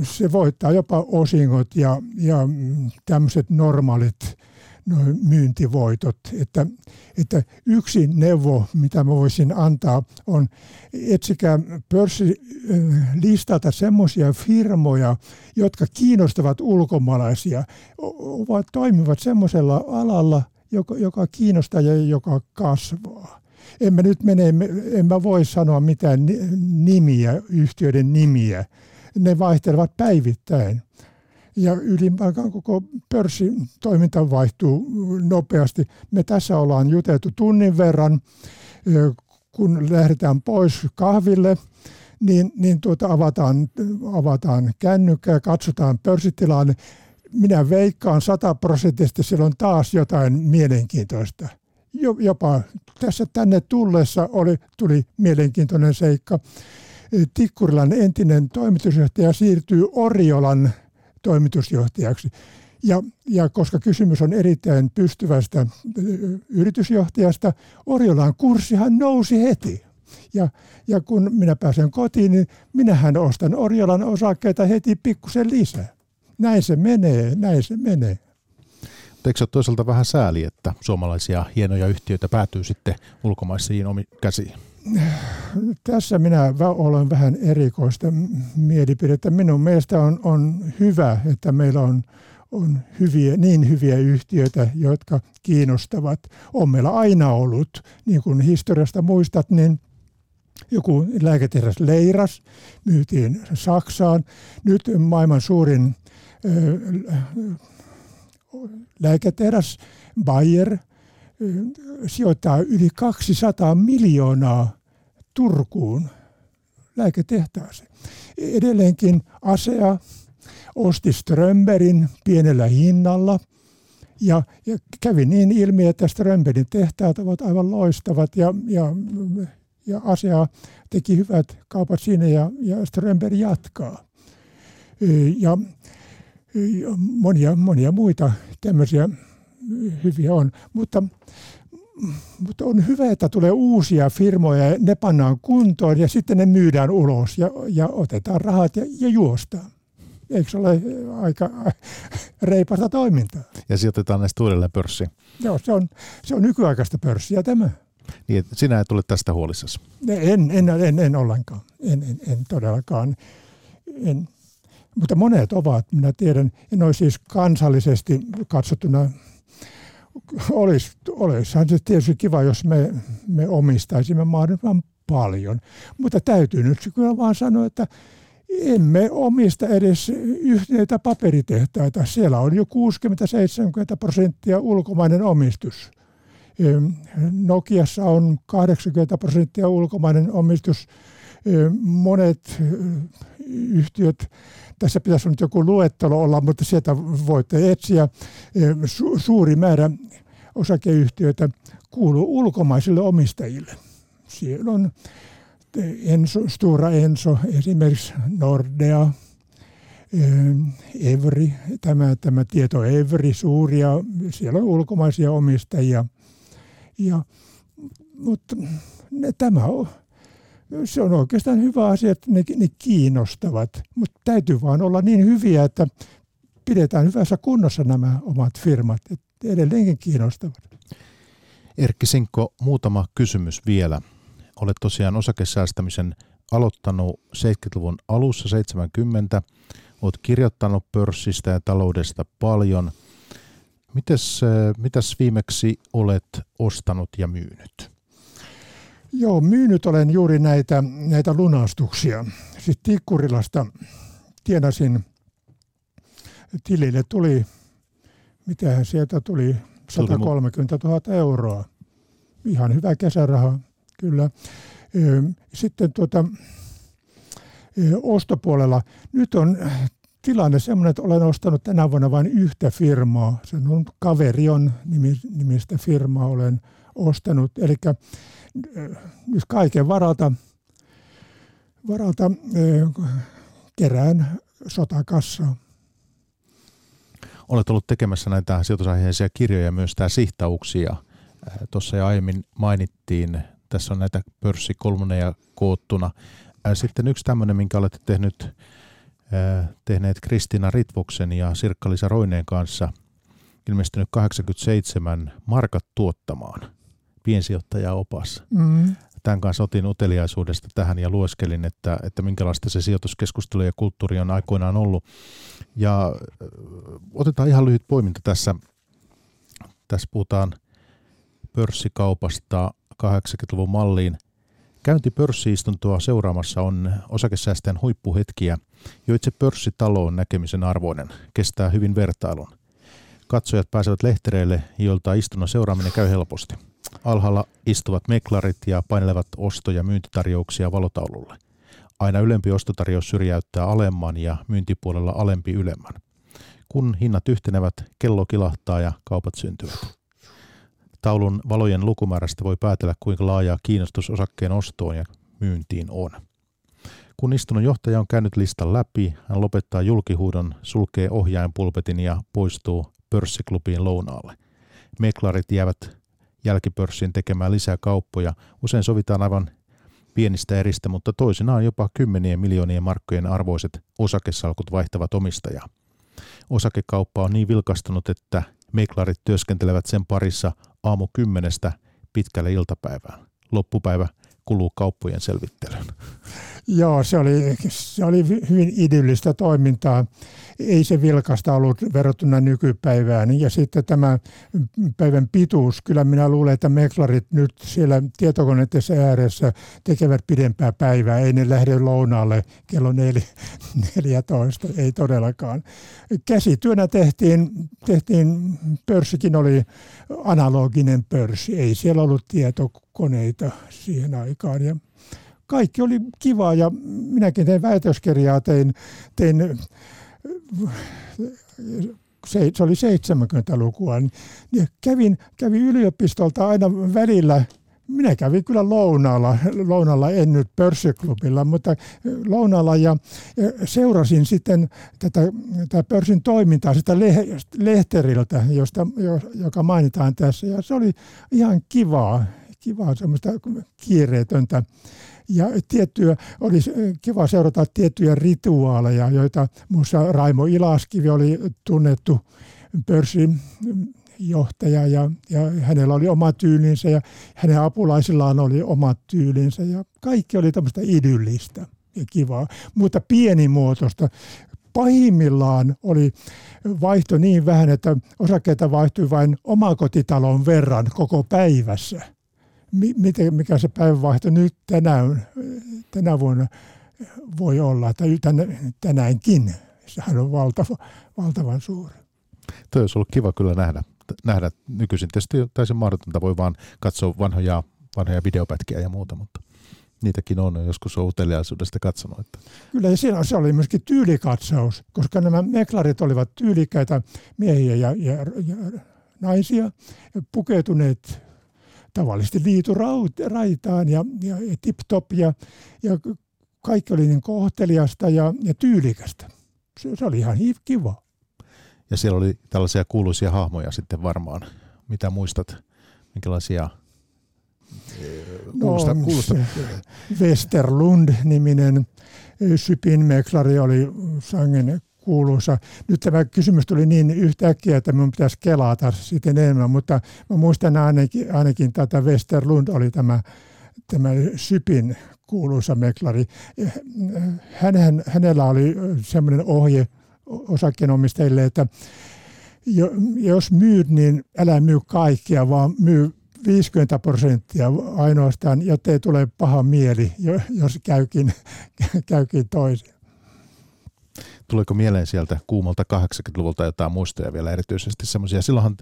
S5: se voittaa jopa osingot ja, ja tämmöiset normaalit no, myyntivoitot. Että, että yksi neuvo, mitä mä voisin antaa, on etsikää pörssilistalta semmoisia firmoja, jotka kiinnostavat ulkomaalaisia, ovat, toimivat semmoisella alalla, joka, joka kiinnostaa ja joka kasvaa. En mä nyt mene, en mä voi sanoa mitään nimiä, yhtiöiden nimiä. Ne vaihtelevat päivittäin ja ylimpään koko pörssitoiminta vaihtuu nopeasti. Me tässä ollaan juteltu tunnin verran, kun lähdetään pois kahville, niin, niin tuota avataan, avataan kännykkä ja katsotaan pörssitilanne. Minä veikkaan sataprosenttisesti, siellä on taas jotain mielenkiintoista. Jopa tässä tänne tullessa oli, tuli mielenkiintoinen seikka. Tikkurilan entinen toimitusjohtaja siirtyy Oriolan toimitusjohtajaksi. Ja, ja koska kysymys on erittäin pystyvästä yritysjohtajasta, Oriolan kurssihan nousi heti. Ja, ja kun minä pääsen kotiin, niin minähän ostan Oriolan osakkeita heti pikkusen lisää. Näin se menee, näin se menee.
S4: Eikö se ole toisaalta vähän sääli, että suomalaisia hienoja yhtiöitä päätyy sitten ulkomaisiin omi käsiin?
S5: Tässä minä olen vähän erikoista mielipidettä. Minun mielestä on, on hyvä, että meillä on, on hyviä, niin hyviä yhtiöitä, jotka kiinnostavat. On meillä aina ollut, niin kuin historiasta muistat, niin joku lääketehdas Leiras myytiin Saksaan. Nyt maailman suurin lääketehdas Bayer – sijoittaa yli 200 miljoonaa Turkuun lääketehtaaseen. Edelleenkin ASEA osti Strömberin pienellä hinnalla ja, ja kävi niin ilmi, että Strömberin tehtaat ovat aivan loistavat ja, ja, ja ASEA teki hyvät kaupat siinä ja, ja Strömberg jatkaa. Ja, ja monia, monia muita tämmöisiä hyviä on. Mutta, mutta on hyvä, että tulee uusia firmoja ja ne pannaan kuntoon ja sitten ne myydään ulos ja, ja otetaan rahat ja, ja juostaan. Eikö se ole aika reipasta toimintaa?
S4: Ja sijoitetaan näistä uudelleen pörssiin.
S5: Joo, se on, se on nykyaikaista pörssiä tämä.
S4: Niin, sinä et ole tästä huolissasi?
S5: En, en, en, en ollenkaan. En, en, en todellakaan. En. Mutta monet ovat, minä tiedän, ja ne siis kansallisesti katsottuna olisi, olisihan se tietysti kiva, jos me, me omistaisimme mahdollisimman paljon. Mutta täytyy nyt kyllä vaan sanoa, että emme omista edes yhtiöitä paperitehtaita. Siellä on jo 60-70 prosenttia ulkomainen omistus. Nokiassa on 80 prosenttia ulkomainen omistus. Monet yhtiöt tässä pitäisi nyt joku luettelo olla, mutta sieltä voitte etsiä. Su- suuri määrä osakeyhtiöitä kuuluu ulkomaisille omistajille. Siellä on Enso, Stura Enso, esimerkiksi Nordea, Evri, tämä, tämä tieto Evri, suuria, siellä on ulkomaisia omistajia. Ja, mutta ne, tämä on, se on oikeastaan hyvä asia, että ne, ne kiinnostavat, mutta täytyy vaan olla niin hyviä, että pidetään hyvässä kunnossa nämä omat firmat, että edelleenkin kiinnostavat.
S4: Erkki Sinkko, muutama kysymys vielä. Olet tosiaan osakesäästämisen aloittanut 70-luvun alussa 70. Olet kirjoittanut pörssistä ja taloudesta paljon. Mites, mitäs viimeksi olet ostanut ja myynyt?
S5: Joo, myynyt olen juuri näitä, näitä lunastuksia. Siis Tikkurilasta tienasin, tilille tuli, mitähän sieltä tuli, 130 000 euroa. Ihan hyvä kesäraha, kyllä. Sitten tuota, ostopuolella, nyt on tilanne semmoinen, että olen ostanut tänä vuonna vain yhtä firmaa. Se on Kaverion nimistä firmaa olen ostanut. Eli nyt kaiken varalta, varalta kerään sotakassaa.
S4: Olet ollut tekemässä näitä sijoitusaiheisia kirjoja, myös tämä sihtauksia. Tuossa jo aiemmin mainittiin, tässä on näitä pörssikolmoneja koottuna. Sitten yksi tämmöinen, minkä olette tehnyt, tehneet Kristina Ritvoksen ja Sirkka-Liisa Roineen kanssa, ilmestynyt 87 Markat tuottamaan – piensijoittajaopas. Mm. Tämän kanssa otin uteliaisuudesta tähän ja lueskelin, että, että minkälaista se sijoituskeskustelu ja kulttuuri on aikoinaan ollut. Ja otetaan ihan lyhyt poiminta tässä. Tässä puhutaan pörssikaupasta 80-luvun malliin. Käynti pörssiistuntoa seuraamassa on osakesäästäjän huippuhetkiä, jo itse pörssitalo on näkemisen arvoinen, kestää hyvin vertailun. Katsojat pääsevät lehtereille, joilta istunnon seuraaminen käy helposti. Alhaalla istuvat meklarit ja painelevat osto- ja myyntitarjouksia valotaululle. Aina ylempi ostotarjous syrjäyttää alemman ja myyntipuolella alempi ylemmän. Kun hinnat yhtenevät, kello kilahtaa ja kaupat syntyvät. Taulun valojen lukumäärästä voi päätellä, kuinka laajaa kiinnostus osakkeen ostoon ja myyntiin on. Kun istunnon johtaja on käynyt listan läpi, hän lopettaa julkihuudon, sulkee ohjainpulpetin ja poistuu pörssiklubiin lounaalle. Meklarit jäävät jälkipörssiin tekemään lisää kauppoja. Usein sovitaan aivan pienistä eristä, mutta toisinaan jopa kymmenien miljoonien markkojen arvoiset osakesalkut vaihtavat omistajaa. Osakekauppa on niin vilkastunut, että meklarit työskentelevät sen parissa aamu kymmenestä pitkälle iltapäivään. Loppupäivä kuluu kauppojen selvittelyyn.
S5: Joo, se oli, se oli hyvin idyllistä toimintaa. Ei se vilkasta ollut verrattuna nykypäivään. Ja sitten tämä päivän pituus. Kyllä minä luulen, että meklarit nyt siellä tietokoneiden ääressä tekevät pidempää päivää. Ei ne lähde lounaalle kello 14, ei todellakaan. Käsityönä tehtiin, tehtiin, pörssikin oli analoginen pörssi. Ei siellä ollut tietokoneita siihen aikaan. Ja kaikki oli kivaa ja minäkin tein väitöskirjaa, tein, tein se, se oli 70-lukua, niin kävin, kävin yliopistolta aina välillä. Minä kävin kyllä lounalla, lounalla en nyt pörssiklubilla, mutta lounalla ja, seurasin sitten tätä, tätä pörssin toimintaa sitä lehteriltä, josta, joka mainitaan tässä. Ja se oli ihan kivaa, kivaa semmoista kiireetöntä ja tiettyjä, olisi kiva seurata tiettyjä rituaaleja, joita muussa Raimo Ilaskivi oli tunnettu pörssin johtaja ja, ja hänellä oli oma tyylinsä ja hänen apulaisillaan oli oma tyylinsä ja kaikki oli tämmöistä idyllistä ja kivaa, mutta pienimuotoista. Pahimmillaan oli vaihto niin vähän, että osakkeita vaihtui vain omakotitalon verran koko päivässä miten, mikä se päivävaihto nyt tänään, tänä vuonna voi olla, tai tänäänkin. Sehän on valtava, valtavan suuri.
S4: Tuo olisi ollut kiva kyllä nähdä, nähdä nykyisin. Tietysti täysin mahdotonta, voi vaan katsoa vanhoja, vanhoja videopätkiä ja muuta, mutta niitäkin on joskus on uteliaisuudesta katsonut. Että.
S5: Kyllä ja siinä se oli myöskin tyylikatsaus, koska nämä meklarit olivat tyylikkäitä miehiä ja, ja, ja naisia, pukeutuneet tavallisesti liitu raitaan ja, ja, ja tip-top ja, ja kaikki oli niin kohteliasta ja, ja tyylikästä. Se, se oli ihan kiva.
S4: Ja siellä oli tällaisia kuuluisia hahmoja sitten varmaan. Mitä muistat? Minkälaisia
S5: No, kuulosta, kuulosta. Westerlund-niminen Sypin meklari oli sangen kuuluisa. Nyt tämä kysymys tuli niin yhtäkkiä, että minun pitäisi kelata sitten enemmän, mutta mä muistan ainakin, ainakin tätä Westerlund oli tämä, tämä Sypin kuuluisa meklari. Hänen, hänellä oli semmoinen ohje osakkeenomistajille, että jos myyt, niin älä myy kaikkia, vaan myy 50 prosenttia ainoastaan, jotta ei tule paha mieli, jos käykin, käykin toisin.
S4: Tuleeko mieleen sieltä kuumalta 80-luvulta jotain muistoja vielä erityisesti semmoisia? Silloinhan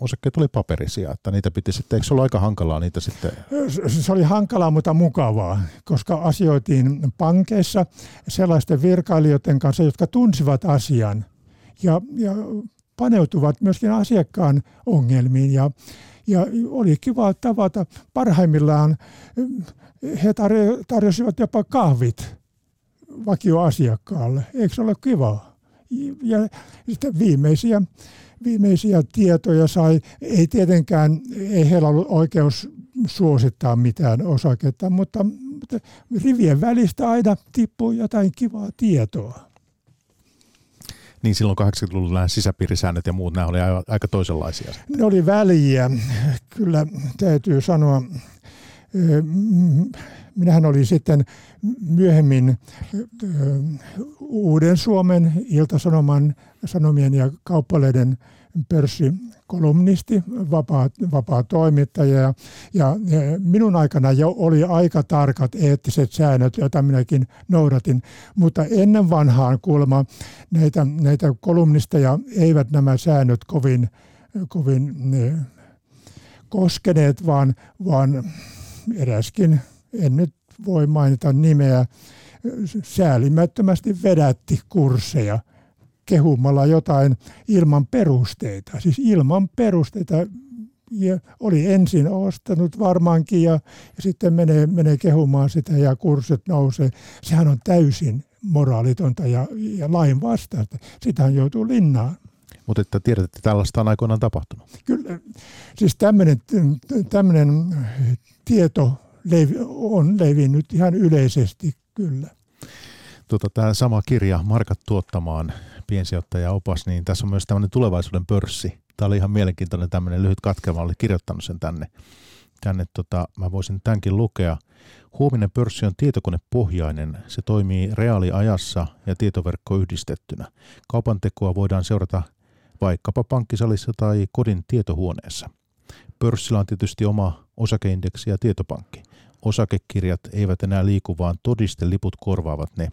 S4: osakkeet oli paperisia, että niitä piti sitten, eikö se ollut aika hankalaa niitä sitten?
S5: Se oli hankalaa, mutta mukavaa, koska asioitiin pankeissa sellaisten virkailijoiden kanssa, jotka tunsivat asian ja, ja paneutuvat myöskin asiakkaan ongelmiin ja, ja oli kiva tavata. Parhaimmillaan he tarjosivat jopa kahvit vakioasiakkaalle. Eikö se ole kivaa? Ja sitten viimeisiä viimeisiä tietoja sai. Ei tietenkään, ei heillä ollut oikeus suosittaa mitään osaketta, mutta, mutta rivien välistä aina tippui jotain kivaa tietoa.
S4: Niin silloin 80-luvulla nämä sisäpiirisäännöt ja muut, nämä oli aika toisenlaisia.
S5: Ne oli väliä, kyllä täytyy sanoa. Minähän olin sitten myöhemmin Uuden Suomen Iltasanoman Sanomien ja kauppaleiden pörssikolumnisti, vapaa, vapaa toimittaja. Ja, ja minun aikana jo oli aika tarkat eettiset säännöt, joita minäkin noudatin. Mutta ennen vanhaan kuulemma näitä, näitä kolumnisteja eivät nämä säännöt kovin, kovin ne, koskeneet, vaan, vaan eräskin, en nyt voi mainita nimeä, säälimättömästi vedätti kursseja kehumalla jotain ilman perusteita. Siis ilman perusteita ja oli ensin ostanut varmaankin ja, ja sitten menee, menee kehumaan sitä ja kurssit nousee. Sehän on täysin moraalitonta ja, ja lain vastaista. Sitähän joutuu linnaan.
S4: Mutta että tiedät, että tällaista on aikoinaan tapahtunut.
S5: Kyllä, siis tämmöinen tieto levi, on levinnyt ihan yleisesti kyllä.
S4: Tota, Tämä sama kirja, Markat tuottamaan piensijoittaja opas, niin tässä on myös tämmöinen tulevaisuuden pörssi. Tämä oli ihan mielenkiintoinen tämmöinen lyhyt katkelma, olen kirjoittanut sen tänne. tänne tota, mä voisin tämänkin lukea. Huominen pörssi on tietokonepohjainen. Se toimii reaaliajassa ja tietoverkko yhdistettynä. Kaupan tekoa voidaan seurata vaikkapa pankkisalissa tai kodin tietohuoneessa. Pörssillä on tietysti oma osakeindeksi ja tietopankki. Osakekirjat eivät enää liiku, vaan todisteliput korvaavat ne.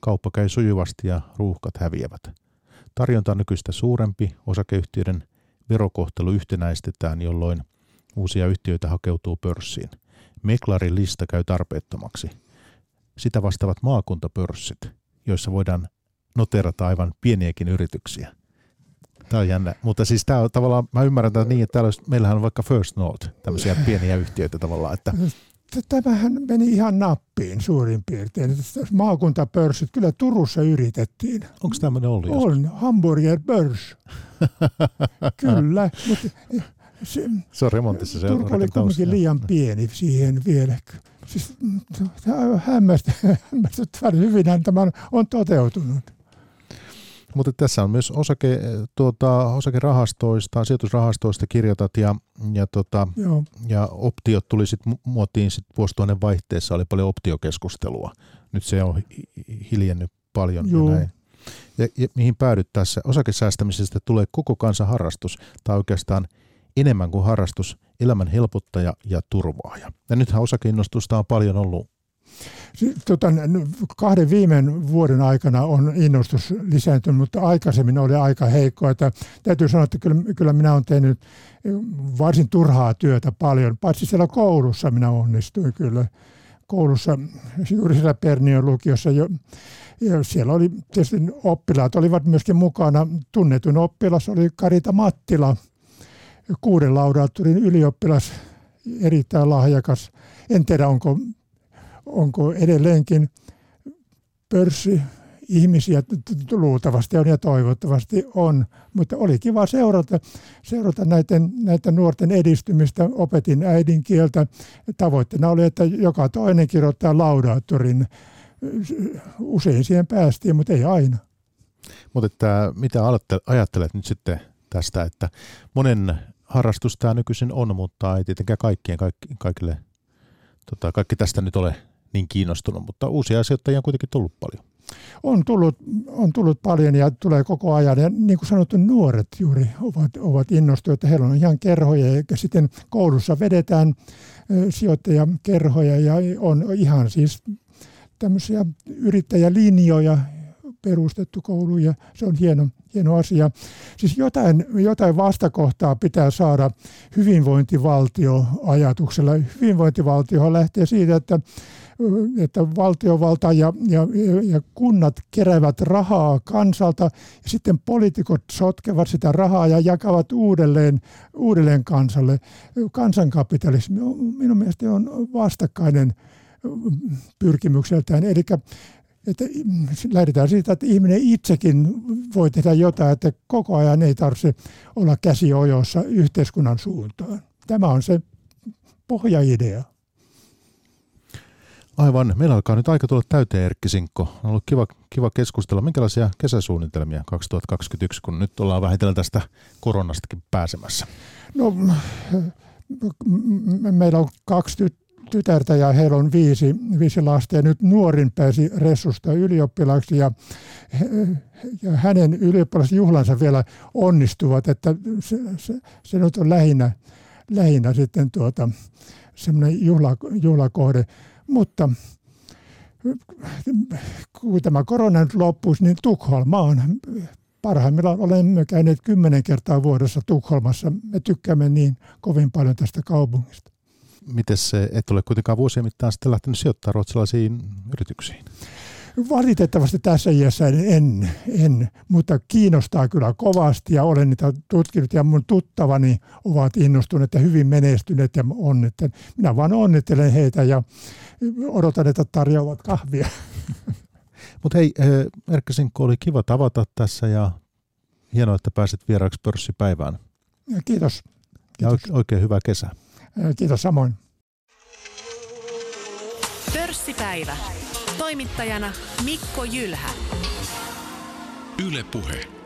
S4: Kauppa käy sujuvasti ja ruuhkat häviävät. Tarjonta on nykyistä suurempi, osakeyhtiöiden verokohtelu yhtenäistetään, jolloin uusia yhtiöitä hakeutuu pörssiin. Meklarin lista käy tarpeettomaksi. Sitä vastaavat maakuntapörssit, joissa voidaan noterata aivan pieniäkin yrityksiä. Tämä on jännä. Mutta siis tämä on tavallaan, mä ymmärrän tätä niin, että täällä olisi, meillähän on vaikka First Note, tämmöisiä pieniä yhtiöitä tavallaan. Että...
S5: Tämähän meni ihan nappiin suurin piirtein. Maakuntapörssit, kyllä Turussa yritettiin.
S4: Onko tämmöinen ollut?
S5: On, Hamburger Börs. kyllä, mutta
S4: se, se on remontissa. Se
S5: Turku oli kuitenkin liian pieni siihen vielä. Siis, hämmästyttävän hyvin tämä on toteutunut.
S4: Mutta tässä on myös osake, tuota, osakerahastoista, sijoitusrahastoista kirjoitat ja, ja, tota, ja optiot tuli sitten muotiin sit vuosituhannen vaihteessa, oli paljon optiokeskustelua. Nyt se on hiljennyt paljon Joo. ja näin. Ja, ja mihin päädyt tässä? Osakesäästämisestä tulee koko kansan harrastus, tai oikeastaan enemmän kuin harrastus, elämän helpottaja ja turvaaja. Ja nythän osakeinnostusta on paljon ollut
S5: Tota, kahden viime vuoden aikana on innostus lisääntynyt, mutta aikaisemmin oli aika heikko. Että täytyy sanoa, että kyllä, kyllä minä olen tehnyt varsin turhaa työtä paljon, paitsi siellä koulussa minä onnistuin kyllä. Koulussa, juuri siellä Pernion lukiossa jo, ja siellä oli tietysti oppilaat olivat myöskin mukana. Tunnetun oppilas oli Karita Mattila, kuuden laudaattorin ylioppilas, erittäin lahjakas. En tiedä, onko onko edelleenkin pörssi ihmisiä luultavasti on ja toivottavasti on, mutta oli kiva seurata, seurata näiden, näiden nuorten edistymistä. Opetin äidinkieltä. Tavoitteena oli, että joka toinen kirjoittaa laudaattorin. Usein siihen päästiin, mutta ei aina.
S4: Mutta että mitä ajattelet nyt sitten tästä, että monen harrastus tämä nykyisin on, mutta ei tietenkään kaikkien, kaikki, kaikille, tota, kaikki tästä nyt ole niin kiinnostunut, mutta uusia sijoittajia on kuitenkin tullut paljon.
S5: On tullut, on tullut paljon ja tulee koko ajan. Ja niin kuin sanottu, nuoret juuri ovat, ovat innostuneet. Heillä on ihan kerhoja ja sitten koulussa vedetään sijoittajakerhoja ja on ihan siis tämmöisiä yrittäjälinjoja perustettu koulu ja se on hieno, hieno asia. Siis jotain, jotain vastakohtaa pitää saada hyvinvointivaltioajatuksella. Hyvinvointivaltio lähtee siitä, että että valtiovalta ja, ja, ja kunnat keräävät rahaa kansalta ja sitten poliitikot sotkevat sitä rahaa ja jakavat uudelleen, uudelleen kansalle. Kansankapitalismi minun mielestä on vastakkainen pyrkimykseltään. Eli että lähdetään siitä, että ihminen itsekin voi tehdä jotain, että koko ajan ei tarvitse olla käsi ojossa yhteiskunnan suuntaan. Tämä on se pohjaidea.
S4: Aivan. Meillä alkaa nyt aika tulla täyteen Erkki Sinkko. On ollut kiva, kiva keskustella. Minkälaisia kesäsuunnitelmia 2021, kun nyt ollaan vähitellen tästä koronastakin pääsemässä?
S5: No, meillä on kaksi tytärtä ja heillä on viisi, viisi lasta ja nyt nuorin pääsi Ressusta ylioppilaaksi ja, ja hänen ylioppilasjuhlansa vielä onnistuvat, että se, se, se nyt on lähinnä, lähinnä sitten tuota, semmoinen juhla, juhlakohde. Mutta kun tämä korona nyt loppuisi, niin Tukholma on parhaimmillaan olemme käyneet kymmenen kertaa vuodessa Tukholmassa. Me tykkäämme niin kovin paljon tästä kaupungista.
S4: Miten se, et ole kuitenkaan vuosien mittaan sitten lähtenyt sijoittamaan ruotsalaisiin yrityksiin?
S5: Valitettavasti tässä iässä en, en, mutta kiinnostaa kyllä kovasti ja olen niitä tutkinut ja mun tuttavani ovat innostuneet ja hyvin menestyneet ja onnittelen. Minä vaan onnittelen heitä ja odotan, että tarjoavat kahvia.
S4: Mutta hei, eh, Erkka Sinkko, oli kiva tavata tässä ja hienoa, että pääsit vieraaksi pörssipäivään.
S5: Ja kiitos.
S4: kiitos. Ja oikein hyvää kesää.
S5: Kiitos samoin.
S2: Pörssipäivä. Toimittajana Mikko Jylhä.
S3: Yle Puhe.